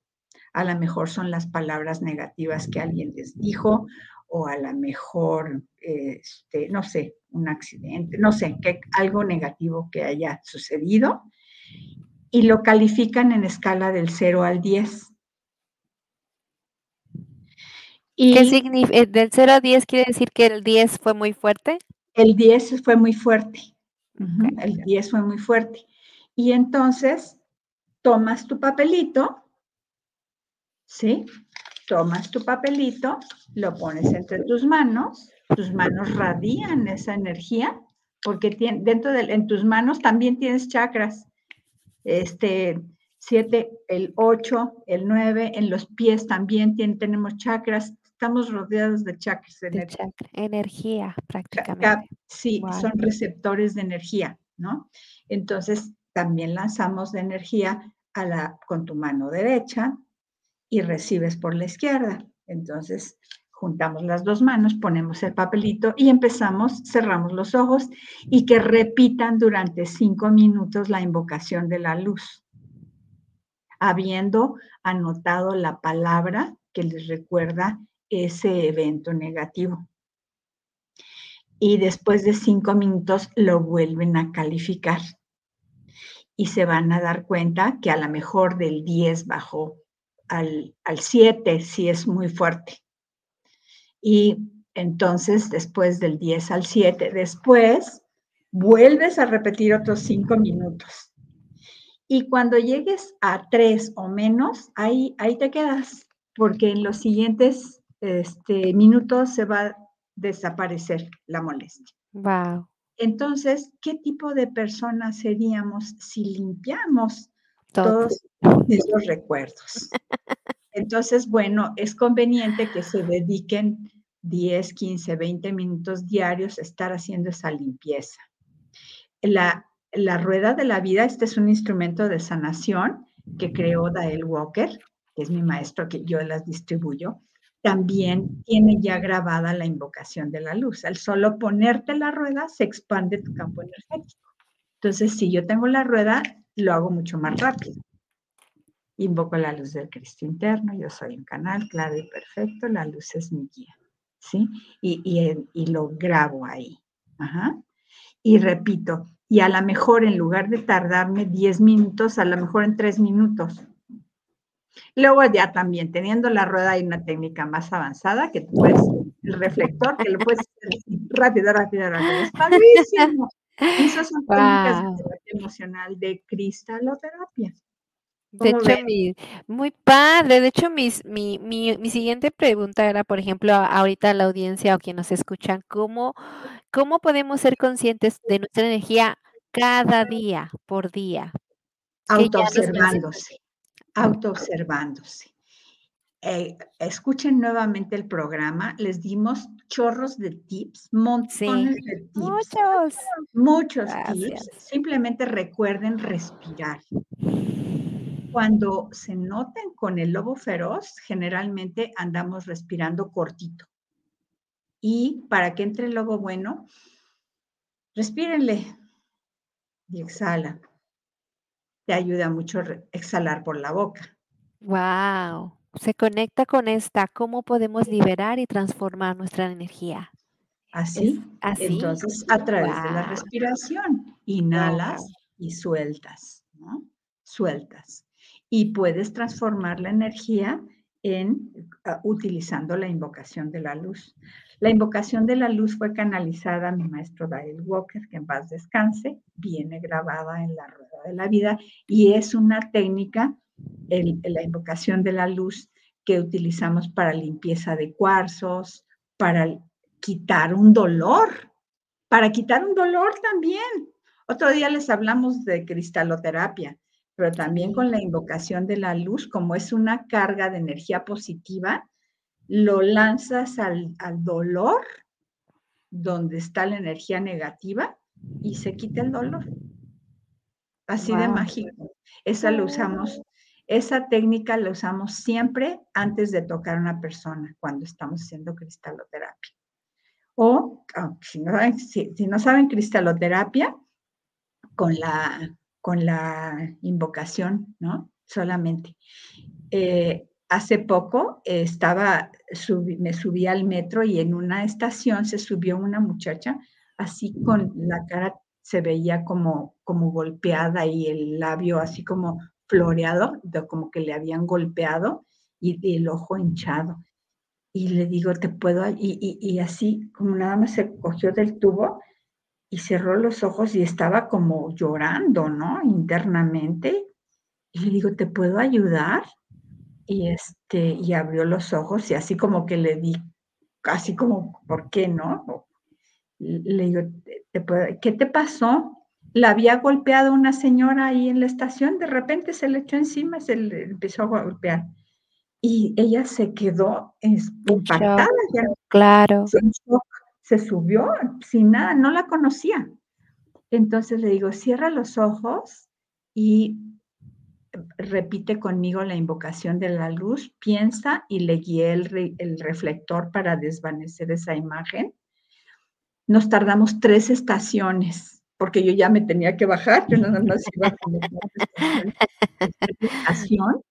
Speaker 2: A lo mejor son las palabras negativas que alguien les dijo o a lo mejor, este, no sé, un accidente, no sé, que, algo negativo que haya sucedido y lo califican en escala del 0 al 10. Y
Speaker 1: ¿Qué significa? Del 0 a 10 quiere decir que el 10 fue muy fuerte.
Speaker 2: el 10 fue muy fuerte. Ujú,
Speaker 1: Ok.
Speaker 2: El 10 fue muy fuerte. Y entonces tomas tu papelito, ¿sí? Tomas tu papelito, lo pones entre tus manos, tus manos radian esa energía, porque tien- dentro de en tus manos también tienes chakras. Este, 7, el 8, el 9, en los pies también tenemos chakras. Estamos rodeados de chakras. de
Speaker 1: De
Speaker 2: energía.
Speaker 1: chakra, energía prácticamente.
Speaker 2: Sí,
Speaker 1: Guau.
Speaker 2: son receptores de energía, ¿no? Entonces, también lanzamos de energía a la, con tu mano derecha y recibes por la izquierda. Entonces, juntamos las dos manos, ponemos el papelito y empezamos, cerramos los ojos y que repitan durante cinco minutos la invocación de la luz, habiendo anotado la palabra que les recuerda ese evento negativo y después de cinco minutos lo vuelven a calificar. Y se van a dar cuenta que a lo mejor del 10 bajó al, al 7, si es muy fuerte. Y entonces, después del 10 al 7, después vuelves a repetir otros cinco minutos. Y cuando llegues a 3 o menos, ahí, ahí te quedas, porque en los siguientes este, minutos se va a desaparecer la molestia.
Speaker 1: Wow.
Speaker 2: Entonces, ¿qué tipo de personas seríamos si limpiamos
Speaker 1: Todo.
Speaker 2: todos esos recuerdos? Entonces, bueno, es conveniente que se dediquen 10, 15, 20 minutos diarios a estar haciendo esa limpieza. La, la rueda de la vida, este es un instrumento de sanación que creó Dael Walker, que es mi maestro, que yo las distribuyo también tiene ya grabada la invocación de la luz. Al solo ponerte la rueda, se expande tu campo energético. Entonces, si yo tengo la rueda, lo hago mucho más rápido. Invoco la luz del Cristo interno, yo soy un canal claro y perfecto, la luz es mi guía, ¿sí? Y, y, lo grabo ahí. Ajá. Y repito, y a lo mejor en lugar de tardarme 10 minutos, a lo mejor en 3 minutos, Luego ya también, teniendo la rueda, hay una técnica más avanzada que tú puedes el reflector, que lo puedes hacer rápido, rápido, rápido. Es padrísimo. Esas son técnicas de terapia emocional de cristaloterapia.
Speaker 1: De hecho, mi, muy padre. De hecho, mis, mi, mi, mi, siguiente pregunta era, por ejemplo, ahorita la audiencia o quien nos escuchan, ¿cómo, ¿cómo podemos ser conscientes de nuestra energía cada día, por día?
Speaker 2: Autoobservándose, autoobservándose. Eh, escuchen nuevamente el programa, les dimos chorros de tips, montones de tips.
Speaker 1: Muchos.
Speaker 2: Muchos tips. Simplemente recuerden respirar. Cuando se noten con el lobo feroz, generalmente andamos respirando cortito. Y para que entre el lobo bueno, respírenle y exhala. Te ayuda mucho exhalar por la boca.
Speaker 1: Wow. Se conecta con esta, cómo podemos liberar y transformar nuestra energía.
Speaker 2: Así, así. Entonces, a través de la respiración, inhalas y sueltas, ¿no? Sueltas y puedes transformar la energía en ah, utilizando la invocación de la luz. La invocación de la luz fue canalizada a mi maestro Dale Walker, que en paz descanse, viene grabada en la rueda de la vida y es una técnica, la invocación de la luz que utilizamos para limpieza de cuarzos, para quitar un dolor, para quitar un dolor también. Otro día les hablamos de cristaloterapia pero también con la invocación de la luz, como es una carga de energía positiva, lo lanzas al, dolor, donde está la energía negativa, y se quita el dolor. Así de mágico. Esa lo usamos, esa técnica la usamos siempre antes de tocar a una persona cuando estamos haciendo cristaloterapia. O, ah, si no saben cristaloterapia, con la con la invocación, ¿no? Solamente. Eh, hace poco estaba, me subí al metro y en una estación se subió una muchacha así con la cara se veía como, como golpeada y el labio así como floreado, como que le habían golpeado y, el ojo hinchado. Y le digo, te puedo, y, y así como nada más se cogió del tubo y cerró los ojos y estaba como llorando, ¿no? Internamente. Y le digo, ¿te puedo ayudar? Y, este, y abrió los ojos y así como que le di, casi como, ¿por qué no? Le digo, ¿qué te pasó? La había golpeado una señora ahí en la estación, de repente se le echó encima, se le empezó a golpear. Y ella se quedó impactada.
Speaker 1: claro
Speaker 2: se subió sin nada, no la conocía. Entonces le digo, cierra los ojos y repite conmigo la invocación de la luz, piensa y le guié el, reflector para desvanecer esa imagen. Nos tardamos tres estaciones, porque yo ya me tenía que bajar, yo nada más estación.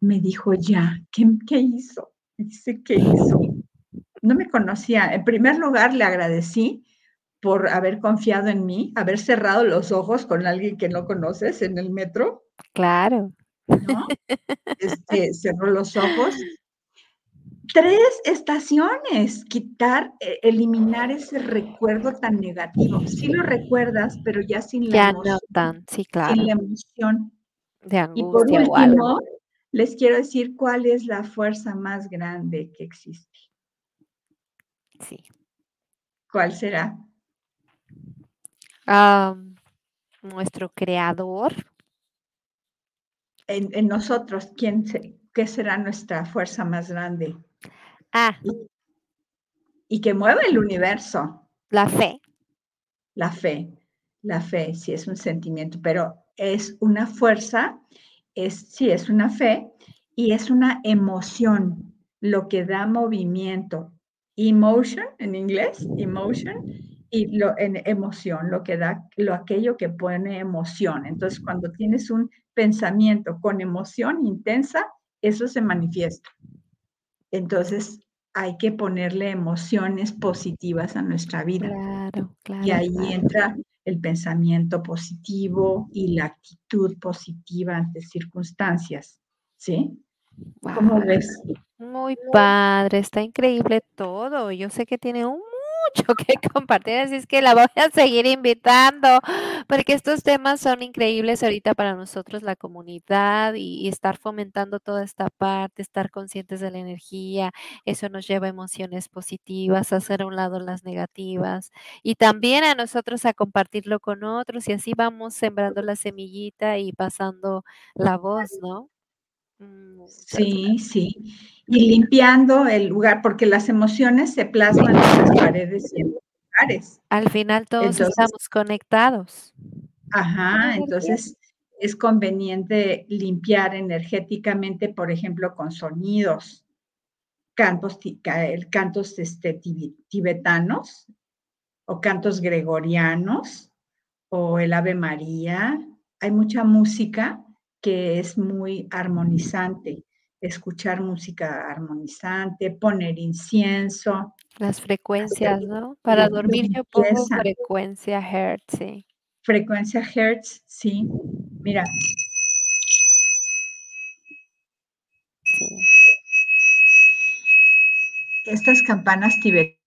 Speaker 2: Me dijo, ya, ¿qué, hizo? ¿qué hizo? no me conocía. En primer lugar, le agradecí por haber confiado en mí, haber cerrado los ojos con alguien que no conoces en el metro.
Speaker 1: Claro.
Speaker 2: ¿no? Este, cerró los ojos. Tres estaciones, quitar, e, eliminar ese recuerdo tan negativo. Sí lo recuerdas, pero ya sin la emoción.
Speaker 1: tan, sí, claro.
Speaker 2: Sin la emoción.
Speaker 1: De angustia
Speaker 2: y por último, les quiero decir cuál es la fuerza más grande que existe.
Speaker 1: Sí.
Speaker 2: ¿Cuál será?
Speaker 1: nuestro creador.
Speaker 2: En, nosotros, ¿quién ¿qué será nuestra fuerza más grande?
Speaker 1: Ah.
Speaker 2: Y, que mueve el universo.
Speaker 1: La fe.
Speaker 2: La fe. La fe, sí es un sentimiento, pero es una fuerza, es, sí es una fe y es una emoción, lo que da movimiento, emotion en inglés, emotion, y lo, en emoción, lo que da, lo aquello que pone emoción. Entonces, cuando tienes un pensamiento con emoción intensa, eso se manifiesta. Entonces, hay que ponerle emociones positivas a nuestra vida.
Speaker 1: Claro, claro.
Speaker 2: Y ahí entra el pensamiento positivo y la actitud positiva ante circunstancias. ¿Sí? ¿Cómo ves?
Speaker 1: Muy padre, está increíble todo. Yo sé que tiene un mucho que compartir, así es que la voy a seguir invitando, porque estos temas son increíbles ahorita para nosotros, la comunidad, y, estar fomentando toda esta parte, estar conscientes de la energía, eso nos lleva a emociones positivas, a hacer a un lado las negativas, y también a nosotros a compartirlo con otros, y así vamos sembrando la semillita y pasando la voz, ¿no? Mm,
Speaker 2: Sí, sí. Y limpiando el lugar, porque las emociones se plasman en las paredes y en los lugares.
Speaker 1: Al final todos
Speaker 2: Entonces
Speaker 1: estamos conectados. Con
Speaker 2: ajá, entonces es conveniente limpiar energéticamente, por ejemplo, con sonidos, cantos cantos, este, tibetanos, o cantos gregorianos, o el Ave María. Hay mucha música que es muy armonizante. Escuchar música armonizante, poner incienso
Speaker 1: Las
Speaker 2: hacer
Speaker 1: frecuencias, ¿no? Para dormir yo pongo frecuencia Hertz, sí.
Speaker 2: Frecuencia Hertz, sí. Mira.
Speaker 1: Sí.
Speaker 2: Estas campanas tibet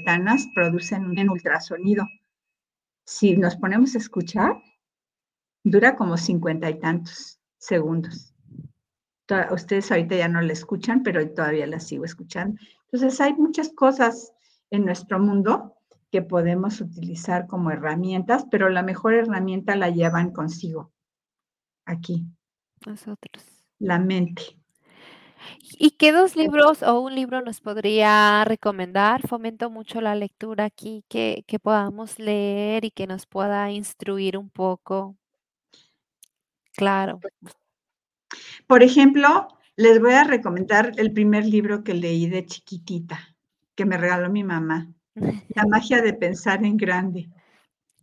Speaker 2: tanas producen un ultrasonido. Si nos ponemos a escuchar, dura como cincuenta y tantos segundos. Ustedes ahorita ya no la escuchan, pero todavía la sigo escuchando. Entonces, hay muchas cosas en nuestro mundo que podemos utilizar como herramientas, pero la mejor herramienta la llevan consigo. Aquí.
Speaker 1: Nosotros.
Speaker 2: La mente.
Speaker 1: ¿Y qué 2 libros o un libro nos podría recomendar? Fomento mucho la lectura aquí, que que podamos leer y que nos pueda instruir un poco. Claro.
Speaker 2: Por ejemplo, les voy a recomendar el primer libro que leí de chiquitita, que me regaló mi mamá. La magia de pensar en grande.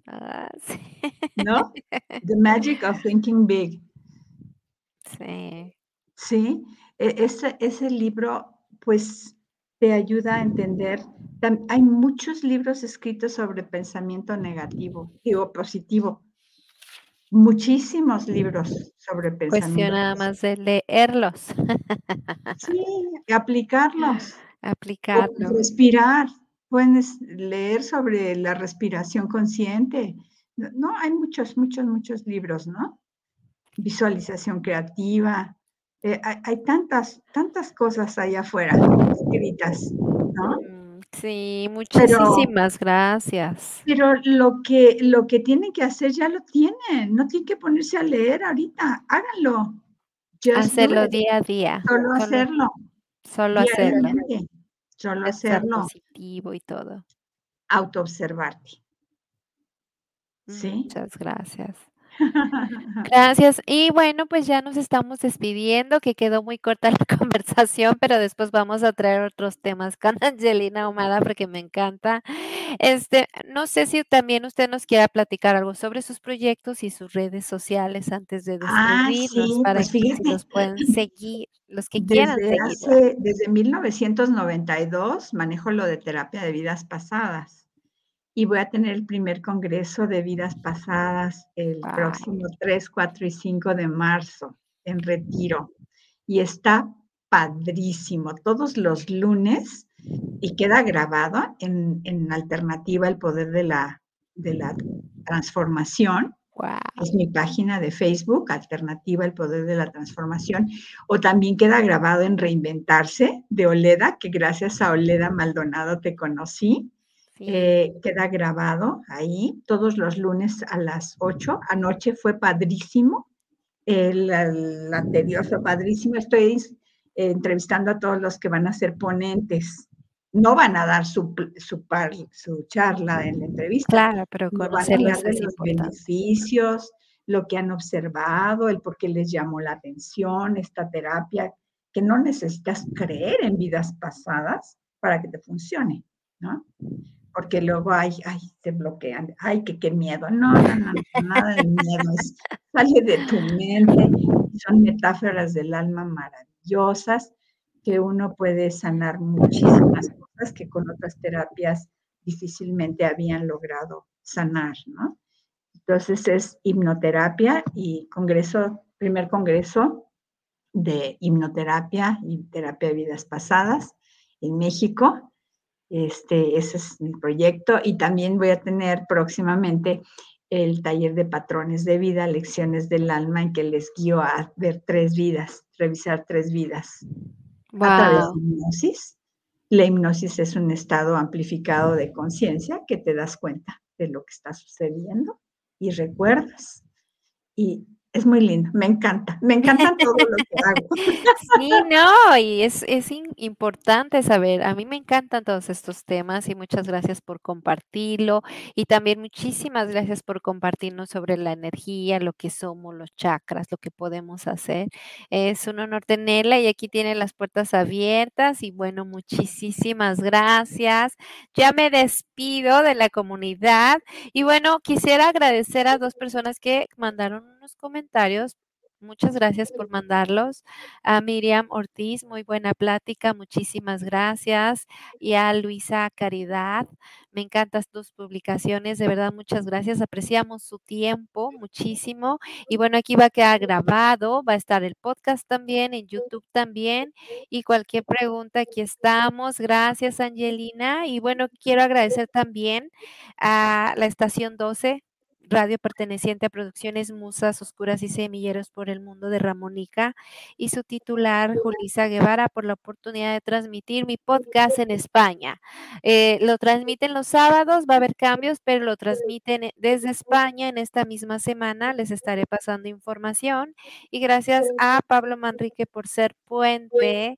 Speaker 1: Ah, sí.
Speaker 2: ¿No? The Magic of Thinking Big.
Speaker 1: Sí.
Speaker 2: Sí, e ese ese libro, pues, te ayuda a entender hay muchos libros escritos sobre pensamiento negativo, digo, positivo. Muchísimos libros sobre
Speaker 1: Cuestión
Speaker 2: pensamiento
Speaker 1: nada
Speaker 2: posi
Speaker 1: más de leerlos.
Speaker 2: Sí, aplicarlos. O
Speaker 1: Aplicarlo.
Speaker 2: respirar. Puedes leer sobre la respiración consciente. No, hay muchos, muchos, muchos libros, ¿no? Visualización creativa. Eh, hay hay tantas, tantas cosas allá afuera escritas, ¿no?
Speaker 1: Sí,
Speaker 2: Pero
Speaker 1: muchisísimas gracias.
Speaker 2: pero lo que lo que tienen que hacer ya lo tienen, no tienen que ponerse a leer ahorita, háganlo. Just
Speaker 1: Hacerlo día a día,
Speaker 2: Solo
Speaker 1: solo
Speaker 2: hacerlo.
Speaker 1: solo hacerlo.
Speaker 2: Solo hacerlo.
Speaker 1: positivo y todo.
Speaker 2: Autoobservarte. ¿Sí?
Speaker 1: Muchas gracias. Gracias. Y bueno, pues ya nos estamos despidiendo, que quedó muy corta la conversación, pero después vamos a traer otros temas con Angelina Ahumada, porque me encanta. Este, no sé si también usted nos quiera platicar algo sobre sus proyectos y sus redes sociales antes de
Speaker 2: Ah,
Speaker 1: despedirnos,
Speaker 2: sí,
Speaker 1: para
Speaker 2: pues
Speaker 1: que los pueden seguir, los que quieran
Speaker 2: desde
Speaker 1: seguirla.
Speaker 2: hace desde 1992 manejo lo de terapia de vidas pasadas, y voy a tener el primer congreso de vidas pasadas el próximo 3, 4 y 5 de marzo en Retiro, y está padrísimo, todos los lunes, y queda grabado en en Alternativa El Poder de la de la Transformación, es mi página de Facebook, Alternativa El Poder de la Transformación, o también queda grabado en Reinventarse, de Oleda, que gracias a Oleda Maldonado te conocí,
Speaker 1: Sí.
Speaker 2: eh, queda grabado ahí todos los lunes a las 8. Anoche fue padrísimo, el el anterior fue padrísimo, estoy s entrevistando a todos los que van a ser ponentes. No van a dar su su par su charla en la entrevista,
Speaker 1: Claro, pero
Speaker 2: sino van a
Speaker 1: conocerlos
Speaker 2: hablar de
Speaker 1: es
Speaker 2: los beneficios, lo que han observado, el por qué les llamó la atención esta terapia, que no necesitas creer en vidas pasadas para que te funcione, ¿no? Porque luego, ay ay, se bloquean, ay, que qué miedo. No, no, no, nada de miedo, es sale de tu mente, son metáforas del alma maravillosas, que uno puede sanar muchísimas cosas que con otras terapias difícilmente habían logrado sanar, ¿no? Entonces, es hipnoterapia y congreso primer congreso de hipnoterapia y terapia de vidas pasadas en México. Este, ese es mi proyecto y también voy a tener próximamente el taller de patrones de vida, lecciones del alma, en que les guío a ver tres vidas, revisar tres vidas a través de hipnosis. La hipnosis es un estado amplificado de conciencia que te das cuenta de lo que está sucediendo y recuerdas. Y es muy lindo, me encanta, me encanta todo lo que hago.
Speaker 1: Sí, no, y es, es importante saber, a mí me encantan todos estos temas y muchas gracias por compartirlo y también muchísimas gracias por compartirnos sobre la energía, lo que somos, los chakras, lo que podemos hacer. Es un honor tenerla y aquí tiene las puertas abiertas y bueno, muchísimas gracias. Ya me despido de la comunidad y bueno, quisiera agradecer a dos personas que mandaron unos comentarios. Muchas gracias por mandarlos. A Miriam Ortiz, muy buena plática, muchísimas gracias. Y a Luisa Caridad, me encantan tus publicaciones, de verdad, muchas gracias. Apreciamos su tiempo muchísimo. Y bueno, aquí va a quedar grabado, va a estar el podcast también, en YouTube también. Y cualquier pregunta, aquí estamos. Gracias, Angelina. Y bueno, quiero agradecer también a la estación 12 radio perteneciente a Producciones Musas Oscuras y Semilleros por el Mundo de Ramónica y su titular, Julisa Guevara, por la oportunidad de transmitir mi podcast en España. Eh, lo transmiten los sábados, va a haber cambios, pero lo transmiten eh, desde España en esta misma semana. Les estaré pasando información y gracias a Pablo Manrique por ser puente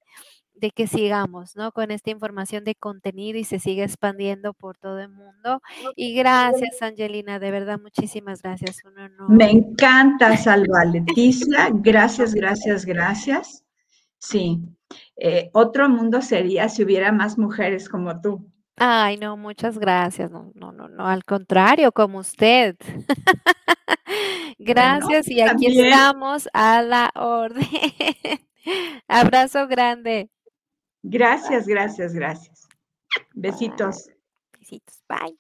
Speaker 1: de que sigamos, ¿no? Con esta información de contenido y se sigue expandiendo por todo el mundo. Y gracias, Angelina, de verdad, muchísimas gracias.
Speaker 2: Me encanta, Salva Leticia. Gracias, gracias, gracias. Sí. Eh, otro mundo sería si hubiera más mujeres como tú.
Speaker 1: Ay, no, muchas gracias. No, no, no, no, al contrario, como usted. gracias y aquí estamos a la orden. Abrazo grande.
Speaker 2: Gracias, gracias, gracias. Besitos.
Speaker 1: Besitos. Bye.